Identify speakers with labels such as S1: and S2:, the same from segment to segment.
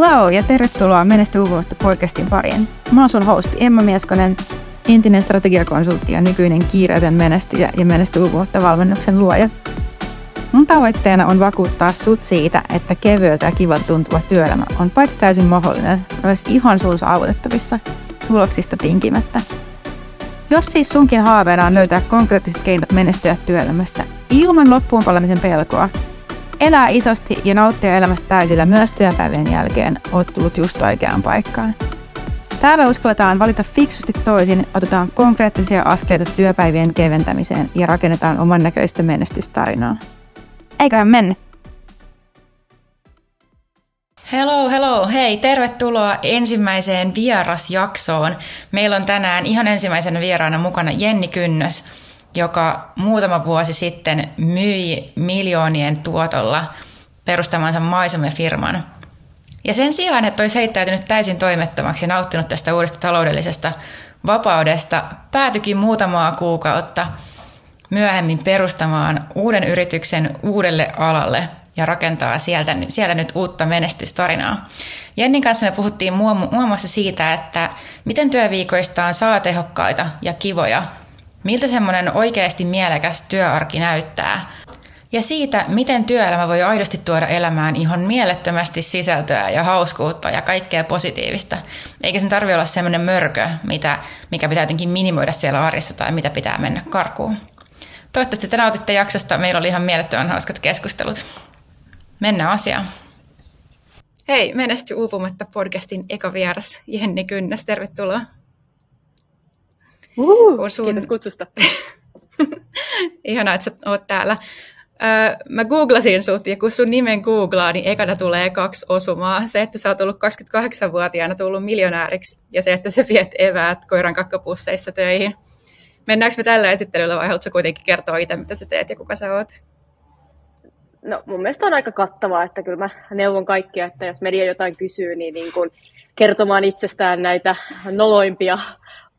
S1: Hello ja tervetuloa Menesty uvuutta podcastin pariin. Mä oon sun hosti Emma Mieskonen, entinen strategiakonsultti ja nykyinen kiireetön menestyjä ja Menesty uvuutta valmennuksen luoja. Mun tavoitteena on vakuuttaa sut siitä, että kevyeltä ja kivalta tuntuva työelämä on paitsi täysin mahdollinen, myös ihan sun saavutettavissa tuloksista tinkimättä. Jos siis sunkin haaveena on löytää konkreettiset keinot menestyä työelämässä ilman loppuun palamisen pelkoa, elää isosti ja nauttia elämästä täysillä myös työpäivien jälkeen, oot tullut just oikeaan paikkaan. Täällä uskalletaan valita fiksusti toisin, otetaan konkreettisia askeleita työpäivien keventämiseen ja rakennetaan oman näköistä menestystarinaa. Eiköhän mennä!
S2: Hello, hello, hei, tervetuloa ensimmäiseen vierasjaksoon. Meillä on tänään ihan ensimmäisenä vieraana mukana Jenni Kynnös, joka muutama vuosi sitten myi miljoonien tuotolla perustamansa maisemme-firman. Ja sen sijaan, että olisi heittäytynyt täysin toimettomaksi ja nauttinut tästä uudesta taloudellisesta vapaudesta, päätyikin muutamaa kuukautta myöhemmin perustamaan uuden yrityksen uudelle alalle ja rakentaa sieltä, siellä nyt uutta menestystarinaa. Jennin kanssa me puhuttiin muun muassa siitä, että miten työviikoistaan saa tehokkaita ja kivoja Miltä semmoinen oikeasti mielekäs työarki näyttää? Ja siitä, miten työelämä voi aidosti tuoda elämään ihan mielettömästi sisältöä ja hauskuutta ja kaikkea positiivista. Eikä sen tarvitse olla semmoinen mörkö, mitä, mikä pitää jotenkin minimoida siellä arjessa tai mitä pitää mennä karkuun. Toivottavasti te nautitte jaksosta. Meillä oli ihan mielettömän hauskat keskustelut. Mennään asiaan. Hei, Menesty uupumatta podcastin eka vieras Jenni Kynnäs. Tervetuloa.
S3: Uhu, sun... Kiitos kutsusta.
S2: Ihanaa, että sä oot täällä. Öö, mä googlasin sut, ja kun sun nimen googlaa, niin ekana tulee kaksi osumaa. Se, että sä oot ollut 28-vuotiaana tullut miljonääriksi, ja se, että sä viet eväät koiran kakkapusseissa töihin. Mennäänkö me tällä esittelyllä vai haluatko kuitenkin kertoa itse, mitä sä teet ja kuka sä oot?
S3: No mun mielestä on aika kattavaa, että kyllä mä neuvon kaikkia, että jos media jotain kysyy, niin, niin kun kertomaan itsestään näitä noloimpia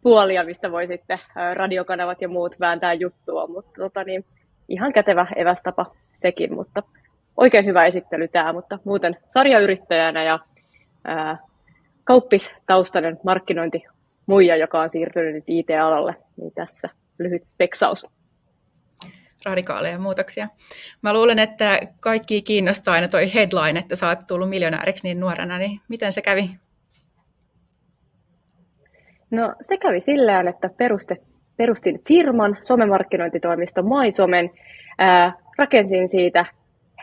S3: puolia, mistä voi sitten radiokanavat ja muut vääntää juttua, mutta tota, niin, ihan kätevä evästapa sekin, mutta oikein hyvä esittely tämä, mutta muuten sarjayrittäjänä ja ää, kauppistaustainen markkinointi muija, joka on siirtynyt nyt IT-alalle, niin tässä lyhyt speksaus.
S2: Radikaaleja muutoksia. Mä luulen, että kaikki kiinnostaa aina toi headline, että sä oot tullut miljonääriksi niin nuorena, niin miten se kävi?
S3: No se kävi sillä että peruste, perustin firman, somemarkkinointitoimisto MySomen, ää, rakensin siitä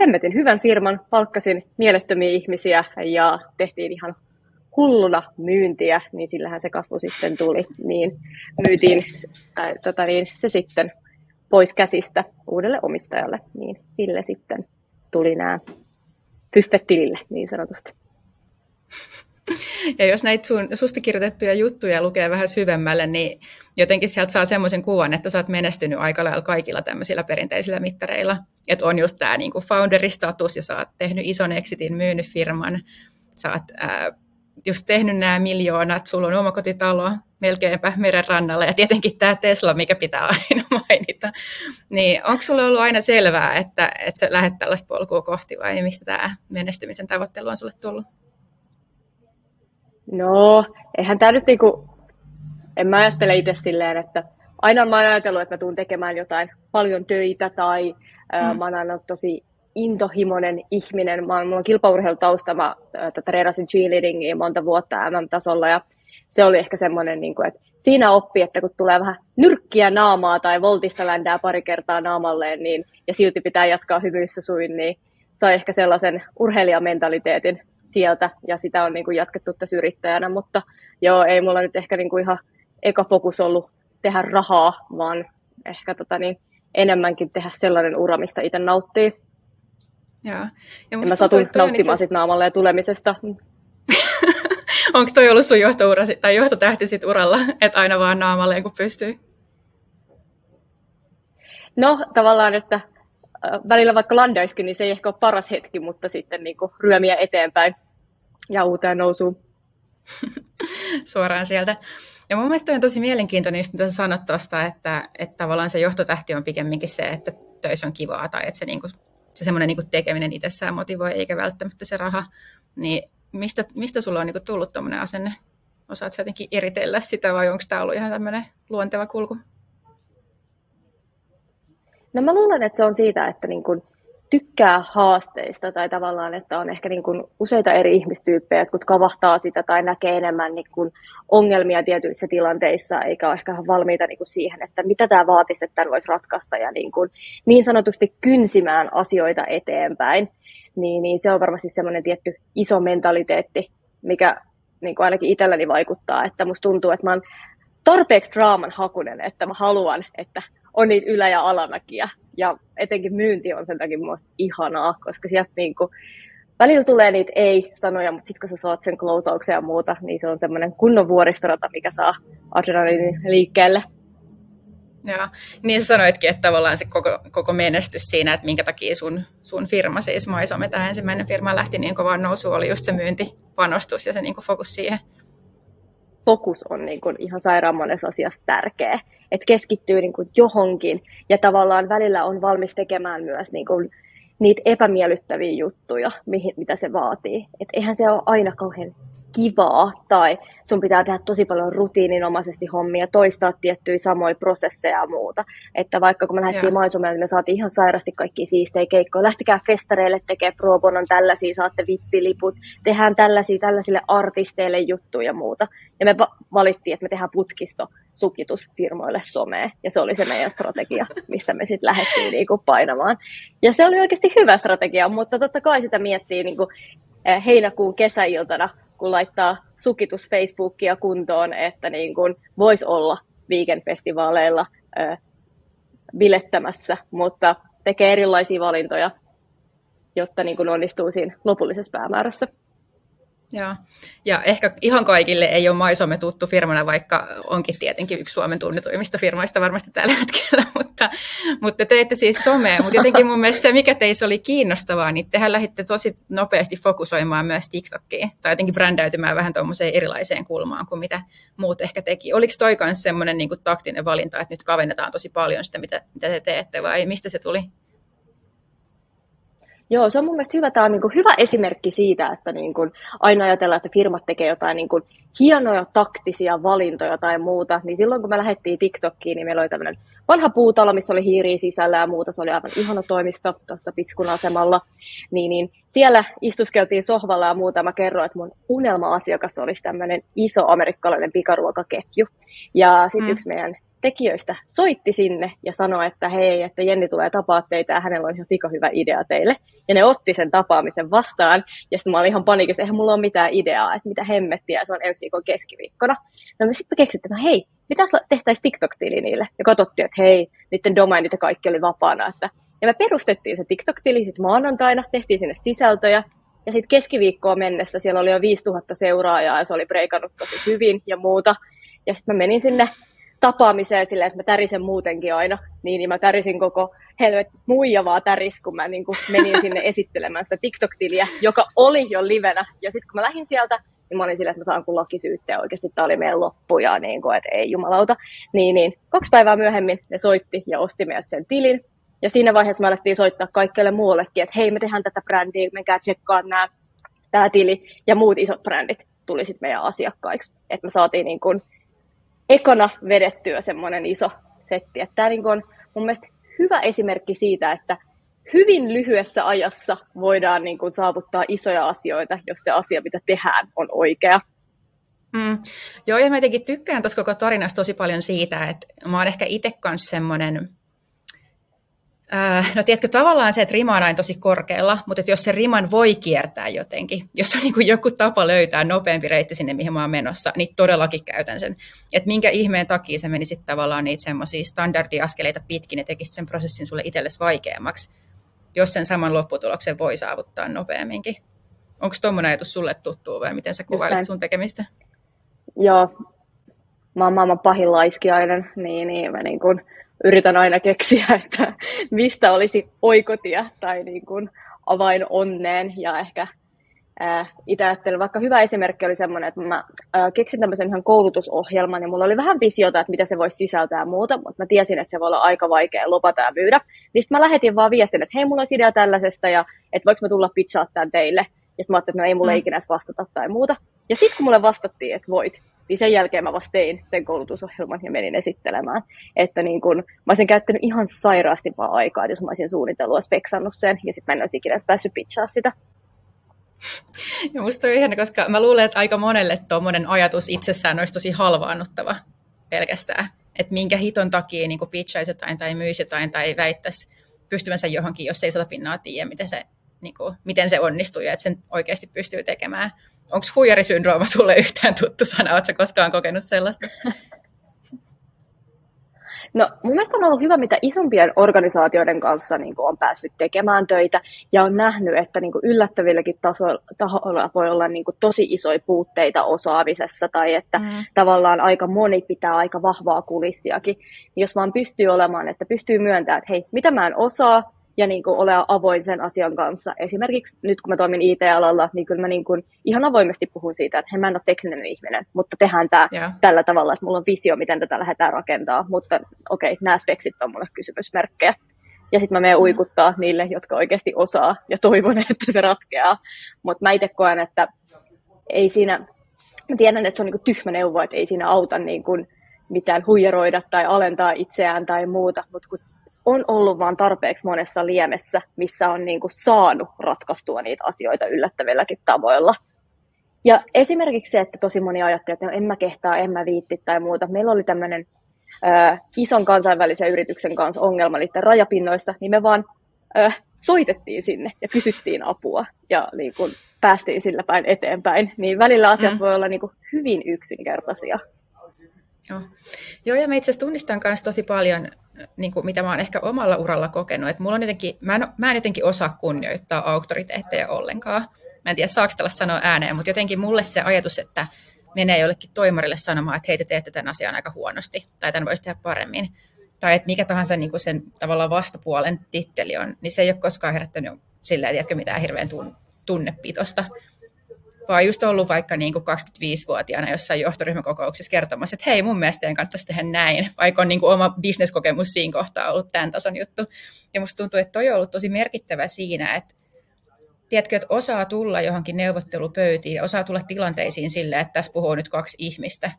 S3: hemmetin hyvän firman, palkkasin mielettömiä ihmisiä ja tehtiin ihan hulluna myyntiä, niin sillähän se kasvu sitten tuli. Niin myytiin ää, tota niin, se sitten pois käsistä uudelle omistajalle, niin sille sitten tuli nämä fyffet tilille niin sanotusti.
S2: Ja jos näitä sun, susta kirjoitettuja juttuja lukee vähän syvemmälle, niin jotenkin sieltä saa semmoisen kuvan, että sä oot menestynyt aika lailla kaikilla tämmöisillä perinteisillä mittareilla. Että on just tämä niin founderistatus ja sä oot tehnyt ison exitin, myynyt firman, sä oot ää, just tehnyt nämä miljoonat, sulla on omakotitalo melkeinpä meren rannalla ja tietenkin tämä Tesla, mikä pitää aina mainita. Niin onko sulla ollut aina selvää, että, että sä lähdet tällaista polkua kohti vai mistä tämä menestymisen tavoittelu on sulle tullut?
S3: No, eihän tämä nyt niinku, en mä ajattele itse silleen, että aina mä oon ajatellut, että mä tuun tekemään jotain paljon töitä tai mm. mä oon aina tosi intohimoinen ihminen. Mä oon, mulla on kilpaurheilutausta, mä äh, treenasin cheerleadingia monta vuotta MM-tasolla ja se oli ehkä semmoinen, niin kuin, että siinä oppi, että kun tulee vähän nyrkkiä naamaa tai voltista ländää pari kertaa naamalleen, niin, ja silti pitää jatkaa hyvyissä suin, niin sai ehkä sellaisen urheilijamentaliteetin sieltä ja sitä on niin kuin jatkettu tässä yrittäjänä, mutta joo, ei mulla nyt ehkä niin kuin ihan eka fokus ollut tehdä rahaa, vaan ehkä tota niin, enemmänkin tehdä sellainen ura, mistä itse nauttii.
S2: Joo.
S3: Ja, mä satun nauttimaan sit naamalle ja tulemisesta.
S2: Onko toi ollut sun johtoura, tai johtotähti sit uralla, että aina vaan naamalle kun pystyy?
S3: No tavallaan, että välillä vaikka landaiskin, niin se ei ehkä ole paras hetki, mutta sitten niin kuin ryömiä eteenpäin ja uuteen nousuun.
S2: Suoraan sieltä. Ja mun mielestä on tosi mielenkiintoinen, just mitä sanot tuosta, että, että tavallaan se johtotähti on pikemminkin se, että töissä on kivaa tai että se, niin kuin, se semmoinen niin tekeminen itsessään motivoi, eikä välttämättä se raha. Niin mistä, mistä sulla on niin tullut tuommoinen asenne? Osaatko jotenkin eritellä sitä vai onko tämä ollut ihan tämmöinen luonteva kulku?
S3: No mä luulen, että se on siitä, että niin kun tykkää haasteista tai tavallaan, että on ehkä niin kun useita eri ihmistyyppejä, jotka kavahtaa sitä tai näkee enemmän niin kun ongelmia tietyissä tilanteissa, eikä ole ehkä valmiita niin kun siihen, että mitä tämä vaatisi, että tämän voisi ratkaista ja niin, kun, niin sanotusti kynsimään asioita eteenpäin. Niin, niin se on varmasti semmoinen tietty iso mentaliteetti, mikä niin kuin ainakin itselläni vaikuttaa, että musta tuntuu, että mä oon tarpeeksi draaman hakunen, että mä haluan, että on niitä ylä- ja alamäkiä. Ja etenkin myynti on sen takia musta ihanaa, koska sieltä niin kuin, välillä tulee niitä ei-sanoja, mutta sitten kun sä saat sen klousauksen ja muuta, niin se on semmoinen kunnon vuoristorata, mikä saa adrenaliinin liikkeelle.
S2: Joo, niin sanoitkin, että tavallaan se koko, koko menestys siinä, että minkä takia sun, sun firma, siis Maisome, tämä ensimmäinen firma lähti niin kovaan nousuun, oli just se myyntipanostus ja se niin fokus siihen.
S3: Fokus on niin kuin ihan sairaan monessa asiassa tärkeä, että keskittyy niin kuin johonkin ja tavallaan välillä on valmis tekemään myös niin kuin niitä epämiellyttäviä juttuja, mihin, mitä se vaatii. Et eihän se ole aina kauhean kivaa tai sun pitää tehdä tosi paljon rutiininomaisesti hommia, toistaa tiettyjä samoja prosesseja ja muuta. Että vaikka kun me lähdettiin maisumelle, niin me saatiin ihan sairasti kaikki siistejä keikkoja. Lähtikää festareille tekee pro bonon tällaisia, saatte vippiliput, tehdään tällaisia tällaisille artisteille juttuja ja muuta. Ja me valittiin, että me tehdään putkisto sukitusfirmoille someen. Ja se oli se meidän strategia, mistä me sitten lähdettiin niinku painamaan. Ja se oli oikeasti hyvä strategia, mutta totta kai sitä miettii niinku eh, heinäkuun kesäiltana kun laittaa sukitus Facebookia kuntoon, että niin kuin voisi olla weekend-festivaaleilla ö, bilettämässä, mutta tekee erilaisia valintoja, jotta niin kuin onnistuu siinä lopullisessa päämäärässä.
S2: Joo. Ja ehkä ihan kaikille ei ole Maisome tuttu firmana, vaikka onkin tietenkin yksi Suomen tunnetuimmista firmoista varmasti tällä hetkellä, mutta, mutta teette siis somea. Mutta jotenkin mun mielestä se, mikä teissä oli kiinnostavaa, niin tehän lähditte tosi nopeasti fokusoimaan myös TikTokiin, tai jotenkin brändäytymään vähän tuommoiseen erilaiseen kulmaan kuin mitä muut ehkä teki. Oliko toi myös semmoinen niin taktinen valinta, että nyt kavennetaan tosi paljon sitä, mitä, mitä te teette, vai mistä se tuli?
S3: Joo, se on mun mielestä hyvä. Tämä on niin kuin hyvä esimerkki siitä, että niin kuin aina ajatellaan, että firmat tekee jotain niin kuin hienoja taktisia valintoja tai muuta. Niin silloin kun me lähdettiin TikTokiin, niin meillä oli tämmöinen vanha puutalo, missä oli hiiri sisällä ja muuta. Se oli aivan ihana toimisto tuossa Pitskun asemalla. Niin, niin siellä istuskeltiin sohvalla ja muuta. Mä kerroin, että mun unelma-asiakas olisi tämmöinen iso amerikkalainen pikaruokaketju. Ja sitten mm. yksi meidän tekijöistä soitti sinne ja sanoi, että hei, että Jenni tulee tapaa teitä ja hänellä on ihan sika hyvä idea teille. Ja ne otti sen tapaamisen vastaan ja sitten mä olin ihan panikissa, eihän mulla ole mitään ideaa, että mitä hemmettiä, se on ensi viikon keskiviikkona. No me sitten keksittiin, että no hei, mitä tehtäisiin TikTok-tili niille? Ja katsottiin, että hei, niiden domainit ja kaikki oli vapaana. Että... Ja me perustettiin se TikTok-tili sitten maanantaina, tehtiin sinne sisältöjä, ja sitten keskiviikkoon mennessä siellä oli jo 5000 seuraajaa ja se oli breikannut tosi hyvin ja muuta. Ja sitten mä menin sinne tapaamiseen silleen, että mä tärisen muutenkin aina, niin, niin mä tärisin koko helvet muija vaan täris, kun mä niin kuin menin sinne esittelemään sitä TikTok-tiliä, joka oli jo livenä. Ja sitten kun mä lähdin sieltä, niin mä olin silleen, että mä saan kun lakisyytteen oikeasti, tämä oli meidän loppu ja niin kuin, että ei jumalauta. Niin, niin kaksi päivää myöhemmin ne soitti ja osti meiltä sen tilin. Ja siinä vaiheessa me alettiin soittaa kaikille muullekin, että hei, me tehdään tätä brändiä, menkää tsekkaa nämä, tämä tili ja muut isot brändit tuli sitten meidän asiakkaiksi. Että me saatiin niin kuin, ekana vedettyä semmoinen iso setti. Että tämä niin on mun mielestä hyvä esimerkki siitä, että hyvin lyhyessä ajassa voidaan niin kuin saavuttaa isoja asioita, jos se asia, mitä tehdään, on oikea.
S2: Mm. Joo, ja mä jotenkin tykkään tuossa koko tarinasta tosi paljon siitä, että mä oon ehkä itse kanssa semmoinen no tiedätkö, tavallaan se, että rima on aina tosi korkealla, mutta että jos se riman voi kiertää jotenkin, jos on niin kuin joku tapa löytää nopeampi reitti sinne, mihin mä oon menossa, niin todellakin käytän sen. Että minkä ihmeen takia se meni sitten tavallaan niitä semmoisia standardiaskeleita pitkin ja tekisi sen prosessin sulle itsellesi vaikeammaksi, jos sen saman lopputuloksen voi saavuttaa nopeamminkin. Onko tuommoinen ajatus sulle tuttu vai miten sä kuvailit sun tekemistä?
S3: Joo, mä oon maailman pahin laiskiainen, niin, niin mä niin kun yritän aina keksiä, että mistä olisi oikotia tai niin kuin avain onneen ja ehkä itse ajattelen, vaikka hyvä esimerkki oli semmoinen, että mä keksin tämmöisen ihan koulutusohjelman ja mulla oli vähän visiota, että mitä se voisi sisältää ja muuta, mutta mä tiesin, että se voi olla aika vaikea lopata ja myydä. Niin mä lähetin vaan viestin, että hei, mulla olisi idea tällaisesta ja että voiko mä tulla pitchaa tämän teille. Ja sitten mä ajattelin, että no ei mulle mm. ikinä vastata tai muuta. Ja sitten kun mulle vastattiin, että voit, niin sen jälkeen mä vasta tein sen koulutusohjelman ja menin esittelemään. Että niin kun, mä olisin käyttänyt ihan sairaasti vaan aikaa, jos mä olisin suunnitellut speksannut sen, ja sitten mä en olisi ikinä päässyt pitchaa sitä.
S2: Ja musta on ihana, koska mä luulen, että aika monelle tuommoinen ajatus itsessään olisi tosi halvaannuttava pelkästään. Että minkä hiton takia niin pitchaisi jotain tai myisi jotain tai väittäisi pystyvänsä johonkin, jos ei sata pinnaa tiedä, miten se, niin kuin, miten se onnistuu ja että sen oikeasti pystyy tekemään. Onko huijarisyndrooma sulle yhtään tuttu sana? Oletko koskaan kokenut sellaista?
S3: No mun mielestä on ollut hyvä, mitä isompien organisaatioiden kanssa niin on päässyt tekemään töitä ja on nähnyt, että niin yllättävilläkin tahoilla voi olla niin tosi isoja puutteita osaamisessa tai että mm. tavallaan aika moni pitää aika vahvaa kulissiakin. Jos vaan pystyy olemaan, että pystyy myöntämään, että hei, mitä mä en osaa, ja niin kuin ole avoin sen asian kanssa. Esimerkiksi nyt kun mä toimin IT-alalla, niin kyllä mä niin kuin ihan avoimesti puhun siitä, että hei, mä en ole tekninen ihminen, mutta tehdään tämä yeah. tällä tavalla, että mulla on visio, miten tätä lähdetään rakentaa, mutta okei, okay, nämä speksit on mulle kysymysmerkkejä. Ja sitten mä menen uikuttaa niille, jotka oikeasti osaa, ja toivon, että se ratkeaa. Mutta mä itse koen, että ei siinä, mä tiedän, että se on niinku tyhmä neuvo, että ei siinä auta niinku mitään huijaroida tai alentaa itseään tai muuta, mutta kun on ollut vaan tarpeeksi monessa liemessä, missä on niin kuin saanut ratkaistua niitä asioita yllättävilläkin tavoilla. Ja esimerkiksi se, että tosi moni ajattelee, että no, en mä kehtaa, en mä viitti tai muuta. Meillä oli tämmöinen äh, ison kansainvälisen yrityksen kanssa ongelma niiden rajapinnoissa, niin me vaan äh, soitettiin sinne ja kysyttiin apua ja niin kun, päästiin sillä päin eteenpäin. Niin välillä asiat mm. voi olla niin kuin, hyvin yksinkertaisia.
S2: Joo. Joo, ja mä itse asiassa tunnistan myös tosi paljon niin kuin mitä mä oon ehkä omalla uralla kokenut, että mulla on jotenkin, mä, en, mä en jotenkin osaa kunnioittaa auktoriteetteja ollenkaan. Mä en tiedä, saako tällä sanoa ääneen, mutta jotenkin mulle se ajatus, että menee jollekin toimarille sanomaan, että hei, te teette tämän asian aika huonosti, tai tämän voisi tehdä paremmin, tai että mikä tahansa niin kuin sen tavallaan vastapuolen titteli on, niin se ei ole koskaan herättänyt silleen, tiedätkö, mitään hirveän tunnepitosta vaan just ollut vaikka niin kuin 25-vuotiaana jossain johtoryhmäkokouksessa kertomassa, että hei, mun mielestä teidän kannattaisi tehdä näin, vaikka on niin kuin oma bisneskokemus siinä kohtaa ollut tämän tason juttu. Ja musta tuntuu, että toi on ollut tosi merkittävä siinä, että tiedätkö, että osaa tulla johonkin neuvottelupöytiin, osaa tulla tilanteisiin silleen, että tässä puhuu nyt kaksi ihmistä,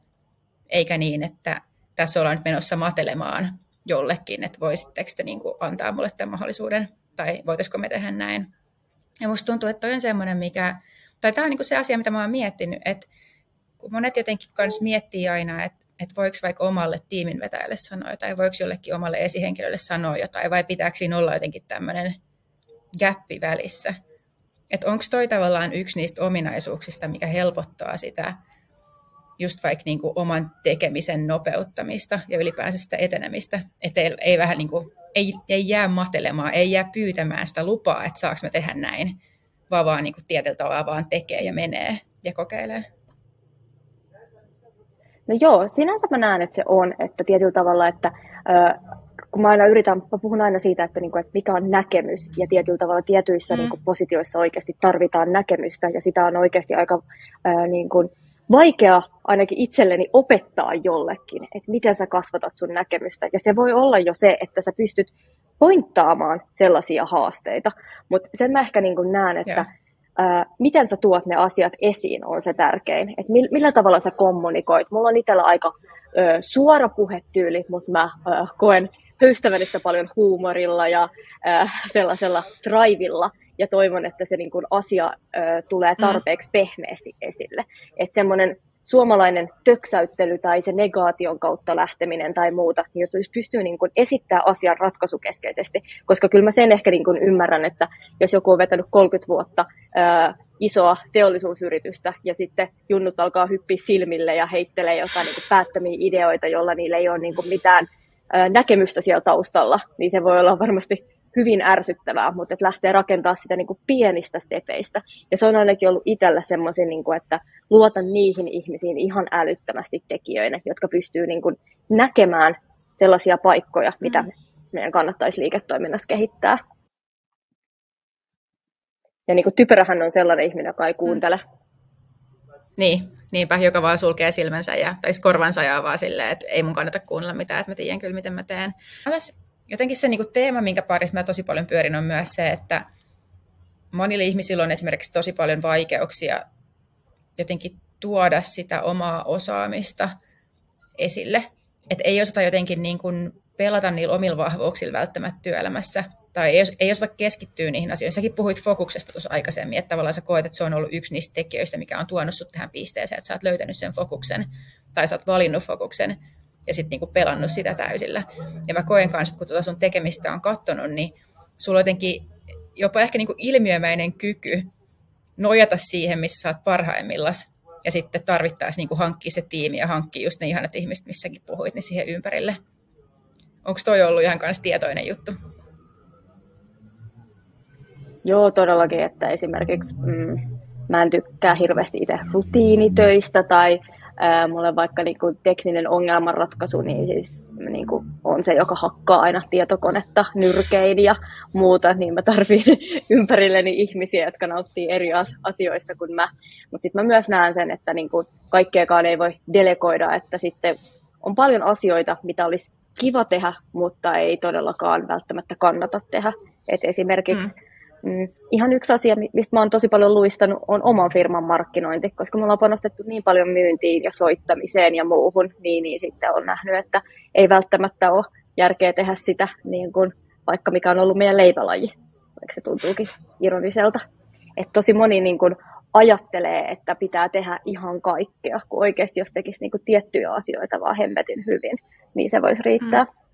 S2: eikä niin, että tässä ollaan nyt menossa matelemaan jollekin, että voisitteko te niin kuin antaa mulle tämän mahdollisuuden, tai voitaisiko me tehdä näin. Ja musta tuntuu, että toi on semmoinen, mikä tai tämä on niin se asia, mitä mä oon miettinyt, että kun monet jotenkin kans miettii aina, että, että voiko vaikka omalle tiimin vetäjälle sanoa jotain, voiko jollekin omalle esihenkilölle sanoa jotain, vai pitääkö siinä olla jotenkin tämmöinen gappi välissä. Että onko toi tavallaan yksi niistä ominaisuuksista, mikä helpottaa sitä just vaikka niin kuin oman tekemisen nopeuttamista ja ylipäänsä sitä etenemistä, että ei, ei vähän niin kuin, ei, ei jää matelemaan, ei jää pyytämään sitä lupaa, että saako me tehdä näin, vaan, vaan niin kuin tietyllä tavalla vaan tekee ja menee ja kokeilee.
S3: No joo, sinänsä mä näen, että se on, että tietyllä tavalla, että äh, kun mä aina yritän, mä puhun aina siitä, että, niin kuin, että mikä on näkemys, ja tietyllä tavalla tietyissä mm. niin kuin, positioissa oikeasti tarvitaan näkemystä, ja sitä on oikeasti aika äh, niin kuin, vaikea ainakin itselleni opettaa jollekin, että miten sä kasvatat sun näkemystä. Ja se voi olla jo se, että sä pystyt pointtaamaan sellaisia haasteita. Mutta sen mä ehkä niin näen, että yeah. ää, miten sä tuot ne asiat esiin on se tärkein. Et millä, millä tavalla sä kommunikoit. Mulla on itsellä aika ö, suora puhetyyli, mutta mä ö, koen höystävällistä paljon huumorilla ja ö, sellaisella drivilla ja toivon, että se niin kuin asia ö, tulee mm. tarpeeksi pehmeästi esille. Että semmoinen suomalainen töksäyttely tai se negaation kautta lähteminen tai muuta, niin jos pystyy niin kuin esittämään asian ratkaisukeskeisesti, koska kyllä mä sen ehkä niin kuin ymmärrän, että jos joku on vetänyt 30 vuotta ää, isoa teollisuusyritystä ja sitten junnut alkaa hyppiä silmille ja heittelee jotain niin kuin päättömiä ideoita, jolla niillä ei ole niin kuin mitään ää, näkemystä siellä taustalla, niin se voi olla varmasti hyvin ärsyttävää, mutta että lähtee rakentaa sitä niin kuin pienistä stepeistä. Ja se on ainakin ollut itsellä semmoisen, niin kuin, että luotan niihin ihmisiin ihan älyttömästi tekijöinä, jotka pystyy niin kuin näkemään sellaisia paikkoja, mitä mm. meidän kannattaisi liiketoiminnassa kehittää. Ja niin kuin typerähän on sellainen ihminen, joka ei kuuntele. Mm.
S2: Niin, niinpä, joka vaan sulkee silmänsä ja, tai korvansa ja vaan silleen, että ei mun kannata kuunnella mitään, että mä tiedän kyllä, miten mä teen jotenkin se niin kuin teema, minkä parissa mä tosi paljon pyörin, on myös se, että monille ihmisillä on esimerkiksi tosi paljon vaikeuksia jotenkin tuoda sitä omaa osaamista esille. Että ei osata jotenkin niin kuin pelata niillä omilla vahvuuksilla välttämättä työelämässä, tai ei, ei osata keskittyä niihin asioihin. Säkin puhuit fokuksesta tuossa aikaisemmin, että tavallaan sä koet, että se on ollut yksi niistä tekijöistä, mikä on tuonut sut tähän pisteeseen, että sä oot löytänyt sen fokuksen, tai sä oot valinnut fokuksen, ja sitten niinku pelannut sitä täysillä. Ja mä koen kanssa, että kun tuota sun tekemistä on katsonut, niin sulla on jotenkin jopa ehkä niinku ilmiömäinen kyky nojata siihen, missä sä oot parhaimmillas, ja sitten tarvittaisiin niinku hankkia se tiimi ja hankkia just ne ihanat ihmiset, missäkin puhuit, niin siihen ympärille. Onko toi ollut ihan kanssa tietoinen juttu?
S3: Joo, todellakin, että esimerkiksi mm, mä en tykkää hirveästi itse rutiinitöistä tai ää, mulle vaikka niinku, tekninen ongelmanratkaisu, niin siis niinku, on se, joka hakkaa aina tietokonetta nyrkein ja muuta, niin mä tarvin ympärilleni ihmisiä, jotka nauttii eri asioista kuin mä. Mutta sitten mä myös näen sen, että niinku, kaikkeakaan ei voi delegoida, että sitten on paljon asioita, mitä olisi kiva tehdä, mutta ei todellakaan välttämättä kannata tehdä. Et esimerkiksi mm Mm, ihan yksi asia, mistä mä oon tosi paljon luistanut, on oman firman markkinointi, koska me ollaan panostettu niin paljon myyntiin ja soittamiseen ja muuhun, niin, niin sitten on nähnyt, että ei välttämättä ole järkeä tehdä sitä, niin kuin, vaikka mikä on ollut meidän leipälaji, vaikka se tuntuukin ironiselta. Että tosi moni niin kuin, ajattelee, että pitää tehdä ihan kaikkea, kun oikeasti jos tekisi niin kuin, tiettyjä asioita vaan hemmetin hyvin, niin se voisi riittää. Mm.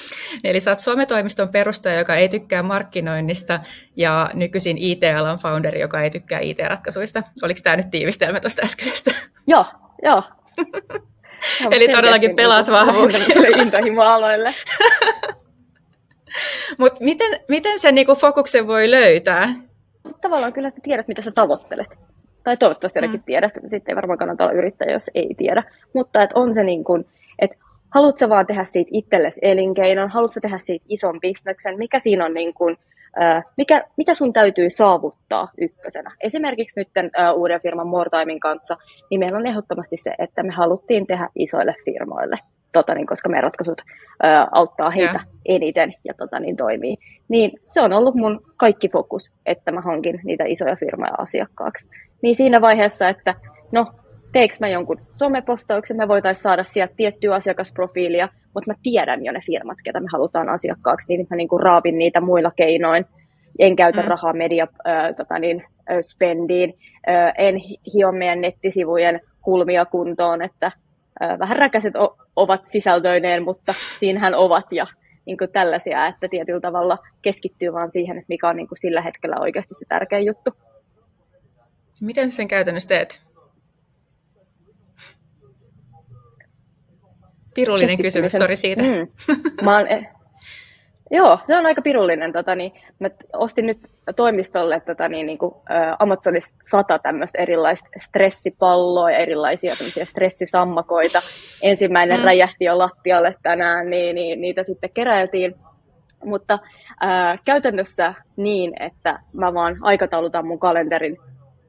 S2: Eli sä oot sometoimiston perustaja, joka ei tykkää markkinoinnista, ja nykyisin IT-alan founderi, joka ei tykkää IT-ratkaisuista. Oliko tämä nyt tiivistelmä tuosta äskeisestä?
S3: Joo, joo.
S2: Eli todellakin pelaat vahvuuksille.
S3: intohimoaloille.
S2: Mutta miten, miten sen niinku fokuksen voi löytää?
S3: Tavallaan kyllä sä tiedät, mitä sä tavoittelet. Tai toivottavasti ainakin mm. tiedät. Sitten ei varmaan kannata olla yrittäjä, jos ei tiedä. Mutta et on se niin että haluatko vain tehdä siitä itsellesi elinkeinon, haluatko tehdä siitä ison bisneksen, mikä siinä on niin kuin, mikä, mitä sun täytyy saavuttaa ykkösenä. Esimerkiksi nyt uh, uuden firman Moretimin kanssa, niin meillä on ehdottomasti se, että me haluttiin tehdä isoille firmoille, tota, niin, koska meidän ratkaisut uh, auttaa heitä yeah. eniten ja tota, niin, toimii. Niin se on ollut mun kaikki fokus, että mä hankin niitä isoja firmoja asiakkaaksi. Niin siinä vaiheessa, että no teekö mä jonkun somepostauksen, me voitaisiin saada sieltä tiettyä asiakasprofiilia, mutta mä tiedän jo ne firmat, ketä me halutaan asiakkaaksi, niin mä niinku raapin niitä muilla keinoin. En käytä mm. rahaa media äh, tota niin, äh, spendiin, äh, en hio meidän nettisivujen kulmia kuntoon, että äh, vähän räkäiset o- ovat sisältöineen, mutta siinähän ovat ja niin kuin tällaisia, että tietyllä tavalla keskittyy vaan siihen, että mikä on niin kuin sillä hetkellä oikeasti se tärkein juttu.
S2: Miten sen käytännössä teet? Pirullinen kysymys, sori siitä. Mm.
S3: Mä oon, eh, joo, se on aika pirullinen. Tota, niin, mä ostin nyt toimistolle tota, niin, niin kuin, ä, Amazonista sata tämmöistä erilaista stressipalloa ja erilaisia stressisammakoita. Ensimmäinen mm. räjähti jo lattialle tänään, niin, niin niitä sitten keräiltiin. Mutta ää, käytännössä niin, että mä vaan aikataulutan mun kalenterin,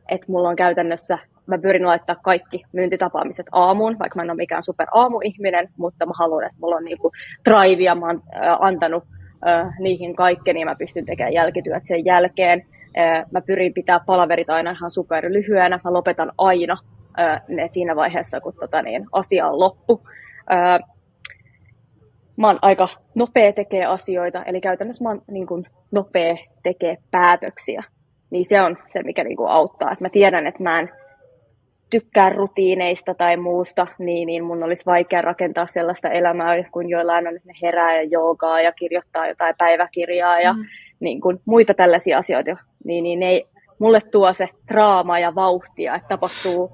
S3: että mulla on käytännössä mä pyrin laittaa kaikki myyntitapaamiset aamuun, vaikka mä en ole mikään super aamuihminen, mutta mä haluan, että mulla on niinku drivea, mä oon antanut äh, niihin kaikkeni ja mä pystyn tekemään jälkityöt sen jälkeen. Äh, mä pyrin pitää palaverit aina ihan super lyhyenä, mä lopetan aina äh, ne siinä vaiheessa, kun tota, niin, asia on loppu. Äh, mä oon aika nopea tekee asioita, eli käytännössä mä oon niin kuin, nopea tekee päätöksiä. Niin se on se, mikä niin kuin, auttaa. Et mä tiedän, että mä en tykkää rutiineista tai muusta, niin, niin mun olisi vaikea rakentaa sellaista elämää, kun joillain on, että ne herää ja joogaa ja kirjoittaa jotain päiväkirjaa ja mm. niin kuin, muita tällaisia asioita. Niin, niin ei, mulle tuo se draama ja vauhtia, että tapahtuu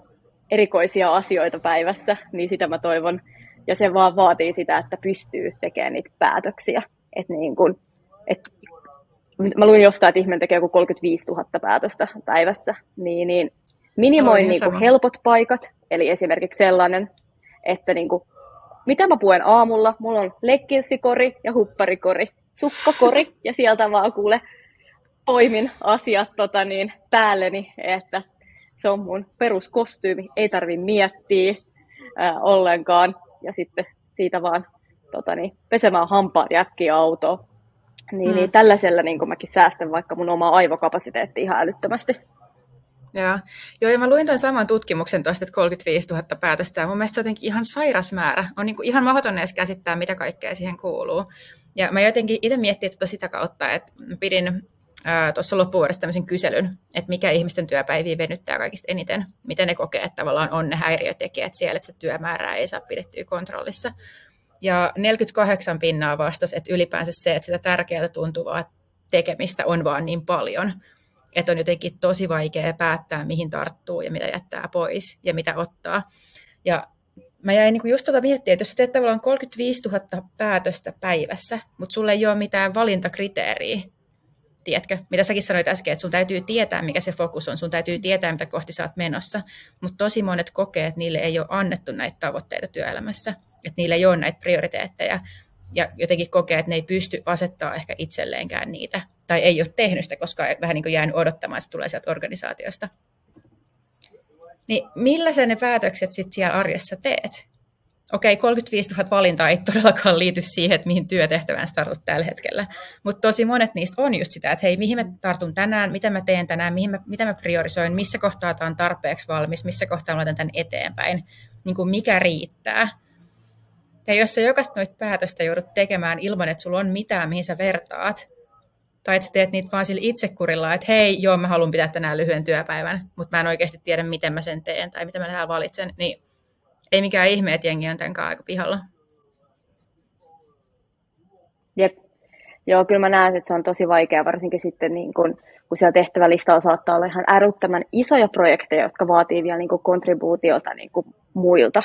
S3: erikoisia asioita päivässä, niin sitä mä toivon. Ja se vaan vaatii sitä, että pystyy tekemään niitä päätöksiä. Et niin kun, et, mä luin jostain, että ihminen tekee joku 35 000 päätöstä päivässä, niin, niin Minimoin niin kuin helpot paikat, eli esimerkiksi sellainen, että niin kuin, mitä mä puen aamulla, mulla on leggingsikori ja hupparikori, sukkakori, ja sieltä vaan kuule poimin asiat tota niin, päälleni, että se on mun peruskostyymi, ei tarvi miettiä ää, ollenkaan, ja sitten siitä vaan tota niin, pesemään hampaat jäkkiä autoa. Niin, mm. niin tällaisella niin mäkin säästän vaikka mun oma aivokapasiteetti ihan älyttömästi.
S2: Joo. Joo, ja mä luin tuon saman tutkimuksen tuosta, että 35 000 päätöstä, ja mun mielestä se on jotenkin ihan sairas määrä. On niin kuin ihan mahdoton edes käsittää, mitä kaikkea siihen kuuluu. Ja mä jotenkin itse miettin tätä sitä kautta, että pidin tuossa loppuvuodesta tämmöisen kyselyn, että mikä ihmisten työpäiviä venyttää kaikista eniten, miten ne kokee, että tavallaan on ne häiriötekijät siellä, että se työmäärää ei saa pidettyä kontrollissa. Ja 48 pinnaa vastasi, että ylipäänsä se, että sitä tärkeää tuntuvaa tekemistä on vaan niin paljon, että on jotenkin tosi vaikea päättää, mihin tarttuu ja mitä jättää pois ja mitä ottaa. Ja mä jäin niinku just tuota miettiä, että jos sä teet tavallaan 35 000 päätöstä päivässä, mutta sulle ei ole mitään valintakriteeriä, tiedätkö, mitä säkin sanoit äsken, että sun täytyy tietää, mikä se fokus on, sun täytyy tietää, mitä kohti sä oot menossa, mutta tosi monet kokee, että niille ei ole annettu näitä tavoitteita työelämässä, että niillä ei ole näitä prioriteetteja, ja jotenkin kokee, että ne ei pysty asettaa ehkä itselleenkään niitä, tai ei ole tehnyt sitä, koska vähän niin kuin jäänyt odottamaan, että se tulee sieltä organisaatiosta. Niin millä sä ne päätökset sitten siellä arjessa teet? okei, okay, 35 000 valintaa ei todellakaan liity siihen, että mihin työtehtävään sä tartut tällä hetkellä. Mutta tosi monet niistä on just sitä, että hei, mihin mä tartun tänään, mitä mä teen tänään, mihin mä, mitä mä priorisoin, missä kohtaa tämä on tarpeeksi valmis, missä kohtaa mä laitan tämän eteenpäin, niin kuin mikä riittää. Ja jos sä jokaista noita päätöstä joudut tekemään ilman, että sulla on mitään, mihin sä vertaat, tai että sä teet niitä vaan sillä itsekurilla, että hei, joo, mä haluan pitää tänään lyhyen työpäivän, mutta mä en oikeasti tiedä, miten mä sen teen tai mitä mä täällä valitsen, niin ei mikään ihme, että jengi on tämän aika pihalla.
S3: Jep. Joo, kyllä mä näen, että se on tosi vaikea, varsinkin sitten niin kun, kun siellä tehtävälistalla saattaa olla ihan älyttömän isoja projekteja, jotka vaatii vielä niin kontribuutiota niin kuin muilta,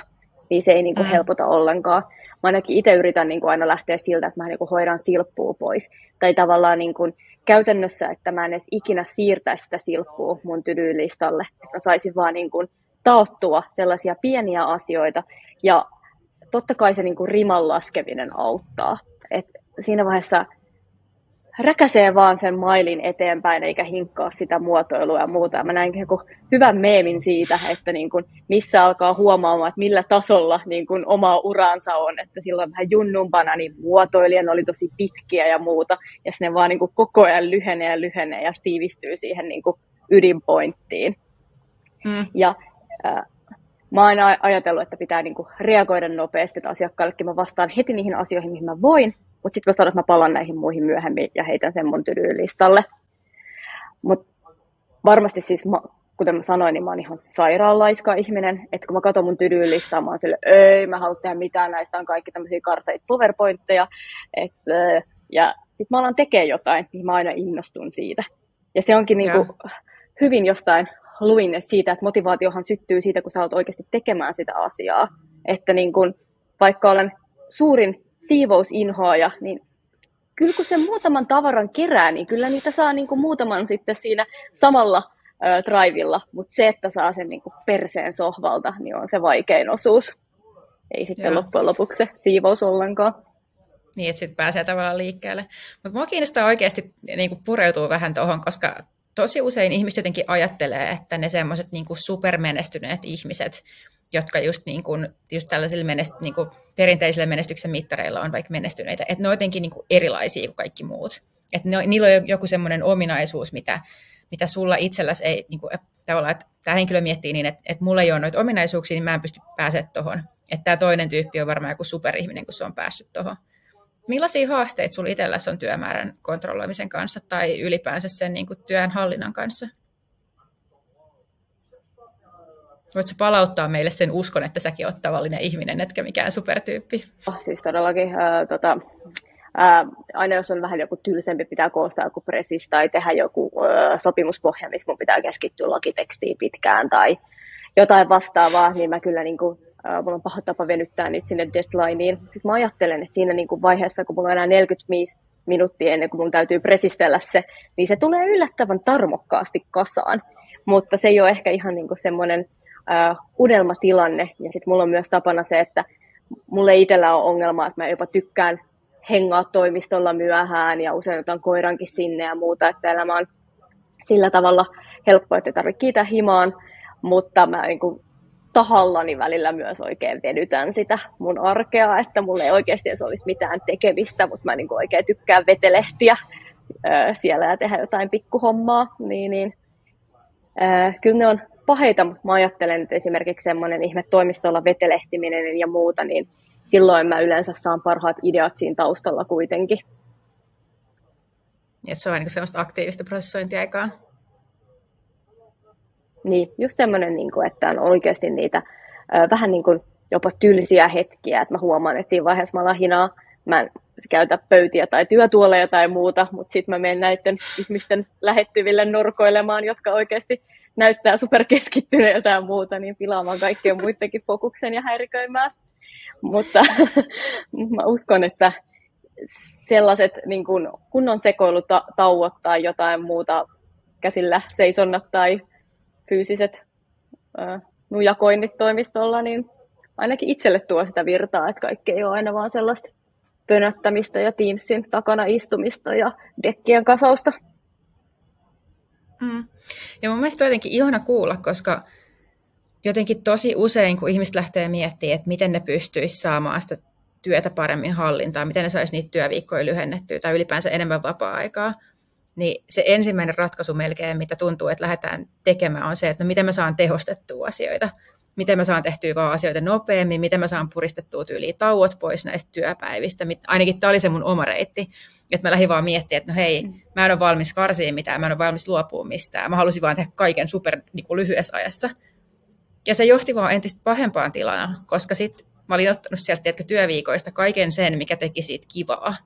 S3: niin se ei niin kuin mm. helpota ollenkaan. Mä ainakin itse yritän niin kuin aina lähteä siltä, että mä niin kuin hoidan silppua pois. Tai tavallaan niin kuin käytännössä, että mä en edes ikinä siirtäisi sitä silppua mun tydylistalle. Että mä saisin vaan niin kuin taottua sellaisia pieniä asioita. Ja totta kai se niin kuin riman laskeminen auttaa. Et siinä vaiheessa räkäsee vaan sen mailin eteenpäin eikä hinkkaa sitä muotoilua ja muuta. Mä näin niin hyvän meemin siitä, että niin kuin missä alkaa huomaamaan, että millä tasolla niin kuin oma uransa on. Että silloin vähän junnumpana niin muotoilijan oli tosi pitkiä ja muuta. Ja ne vaan niin kuin koko ajan lyhenee ja lyhenee ja tiivistyy siihen niin kuin ydinpointtiin. Mm. Ja mä oon aina ajatellut, että pitää niinku reagoida nopeasti, että asiakkaallekin mä vastaan heti niihin asioihin, mihin mä voin, mutta sitten mä sanon, että mä palaan näihin muihin myöhemmin ja heitän sen mun listalle. Mutta varmasti siis, mä, kuten mä sanoin, niin mä oon ihan sairaanlaiska ihminen, että kun mä katson mun listaa, mä oon sille, ei mä halua tehdä mitään, näistä on kaikki tämmöisiä karseita powerpointteja, et, ja sitten mä alan tekemään jotain, niin mä aina innostun siitä. Ja se onkin niinku hyvin jostain luin siitä, että motivaatiohan syttyy siitä, kun sä oot oikeasti tekemään sitä asiaa. Että niin kun, vaikka olen suurin siivousinhoaja, niin kyllä kun sen muutaman tavaran kerää, niin kyllä niitä saa niin kuin muutaman sitten siinä samalla ö, drivilla, mutta se, että saa sen niin kuin perseen sohvalta, niin on se vaikein osuus. Ei sitten Joo. loppujen lopuksi se siivous ollenkaan.
S2: Niin, että sitten pääsee tavallaan liikkeelle. Mutta mua kiinnostaa oikeasti niin kuin pureutuu vähän tuohon, koska tosi usein ihmiset jotenkin ajattelee, että ne semmoiset niin supermenestyneet ihmiset, jotka just, niin kuin, just tällaisilla menest, niin kuin perinteisillä menestyksen mittareilla on vaikka menestyneitä, että ne on jotenkin niin kuin erilaisia kuin kaikki muut. Että ne, niillä on joku semmoinen ominaisuus, mitä, mitä sulla itselläsi ei, niin kuin, tavallaan, että tämä henkilö miettii niin, että, että mulla ei ole noita ominaisuuksia, niin mä en pysty pääsemään tuohon. Että tämä toinen tyyppi on varmaan joku superihminen, kun se on päässyt tuohon. Millaisia haasteita sinulla itselläsi on työmäärän kontrolloimisen kanssa tai ylipäänsä sen niin kuin työn hallinnan kanssa? Voitko palauttaa meille sen uskon, että säkin olet tavallinen ihminen, etkä mikään supertyyppi?
S3: Oh, siis todellakin. Äh, tota, äh, aina jos on vähän joku tylsempi, pitää koostaa joku presis tai tehdä joku äh, sopimuspohja, missä mun pitää keskittyä lakitekstiin pitkään tai jotain vastaavaa, niin mä kyllä niin kuin, äh, mulla on paha tapa venyttää niitä sinne deadlineen. Sitten mä ajattelen, että siinä niin kuin vaiheessa, kun mulla on enää 45 minuuttia ennen kuin mun täytyy presistellä se, niin se tulee yllättävän tarmokkaasti kasaan. Mutta se ei ole ehkä ihan niin kuin semmoinen äh, unelmatilanne. Ja sitten mulla on myös tapana se, että mulle itsellä on ongelma, että mä jopa tykkään hengaa toimistolla myöhään ja usein otan koirankin sinne ja muuta, että elämä on sillä tavalla helppo, että ei tarvitse kiitä himaan, mutta mä niin kuin tahallani välillä myös oikein venytän sitä mun arkea, että mulla ei oikeasti edes olisi mitään tekemistä, mutta mä niin kuin oikein tykkään vetelehtiä siellä ja tehdä jotain pikkuhommaa, niin, niin ää, kyllä ne on paheita, mutta mä ajattelen, että esimerkiksi semmoinen ihme toimistolla vetelehtiminen ja muuta, niin silloin mä yleensä saan parhaat ideat siinä taustalla kuitenkin.
S2: Että se on niin semmoista aktiivista prosessointiaikaa.
S3: Niin, just semmoinen, niin kuin, että on oikeasti niitä vähän niin kuin jopa tylsiä hetkiä, että mä huomaan, että siinä vaiheessa mä lahinaa, mä en käytä pöytiä tai työtuoleja tai muuta, mutta sitten mä menen näiden ihmisten lähettyville norkoilemaan, jotka oikeasti näyttää superkeskittyneiltä ja muuta, niin pilaamaan kaikkien muidenkin fokuksen ja häiriköimään. Mutta mä uskon, että sellaiset niin kun kunnon sekoilutauot tai jotain muuta käsillä seisonnat tai fyysiset äh, nujakoinnit toimistolla, niin ainakin itselle tuo sitä virtaa, että kaikki ei ole aina vaan sellaista pönöttämistä ja Teamsin takana istumista ja dekkien kasausta.
S2: Mm. Ja mun mielestä on jotenkin ihana kuulla, koska jotenkin tosi usein, kun ihmiset lähtee miettimään, että miten ne pystyisi saamaan sitä työtä paremmin hallintaan, miten ne saisi niitä työviikkoja lyhennettyä tai ylipäänsä enemmän vapaa-aikaa, niin se ensimmäinen ratkaisu melkein, mitä tuntuu, että lähdetään tekemään, on se, että no miten mä saan tehostettua asioita, miten mä saan tehtyä vaan asioita nopeammin, miten mä saan puristettua tyyliä tauot pois näistä työpäivistä. Ainakin tämä oli se mun oma reitti, että mä lähdin vaan miettimään, että no hei, mm. mä en ole valmis karsiin mitään, mä en ole valmis luopua mistään, mä halusin vaan tehdä kaiken super niin kuin lyhyessä ajassa. Ja se johti vaan entistä pahempaan tilaan, koska sitten mä olin ottanut sieltä tiedätkö, työviikoista kaiken sen, mikä teki siitä kivaa.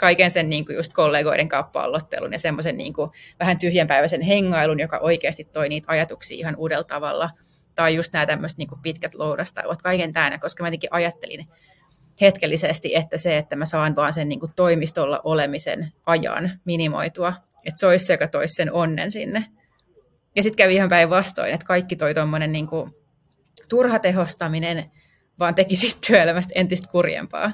S2: Kaiken sen niin kuin just kollegoiden kauppallottelun ja semmoisen niin kuin, vähän tyhjänpäiväisen hengailun, joka oikeasti toi niitä ajatuksia ihan uudella tavalla. Tai just nämä tämmöiset niin kuin pitkät loudastauot, kaiken tänä, koska mä jotenkin ajattelin hetkellisesti, että se, että mä saan vaan sen niin kuin toimistolla olemisen ajan minimoitua, että se olisi se, joka toisi sen onnen sinne. Ja sitten kävi ihan päinvastoin, että kaikki toi tuommoinen niin turha tehostaminen, vaan teki siitä työelämästä entistä kurjempaa.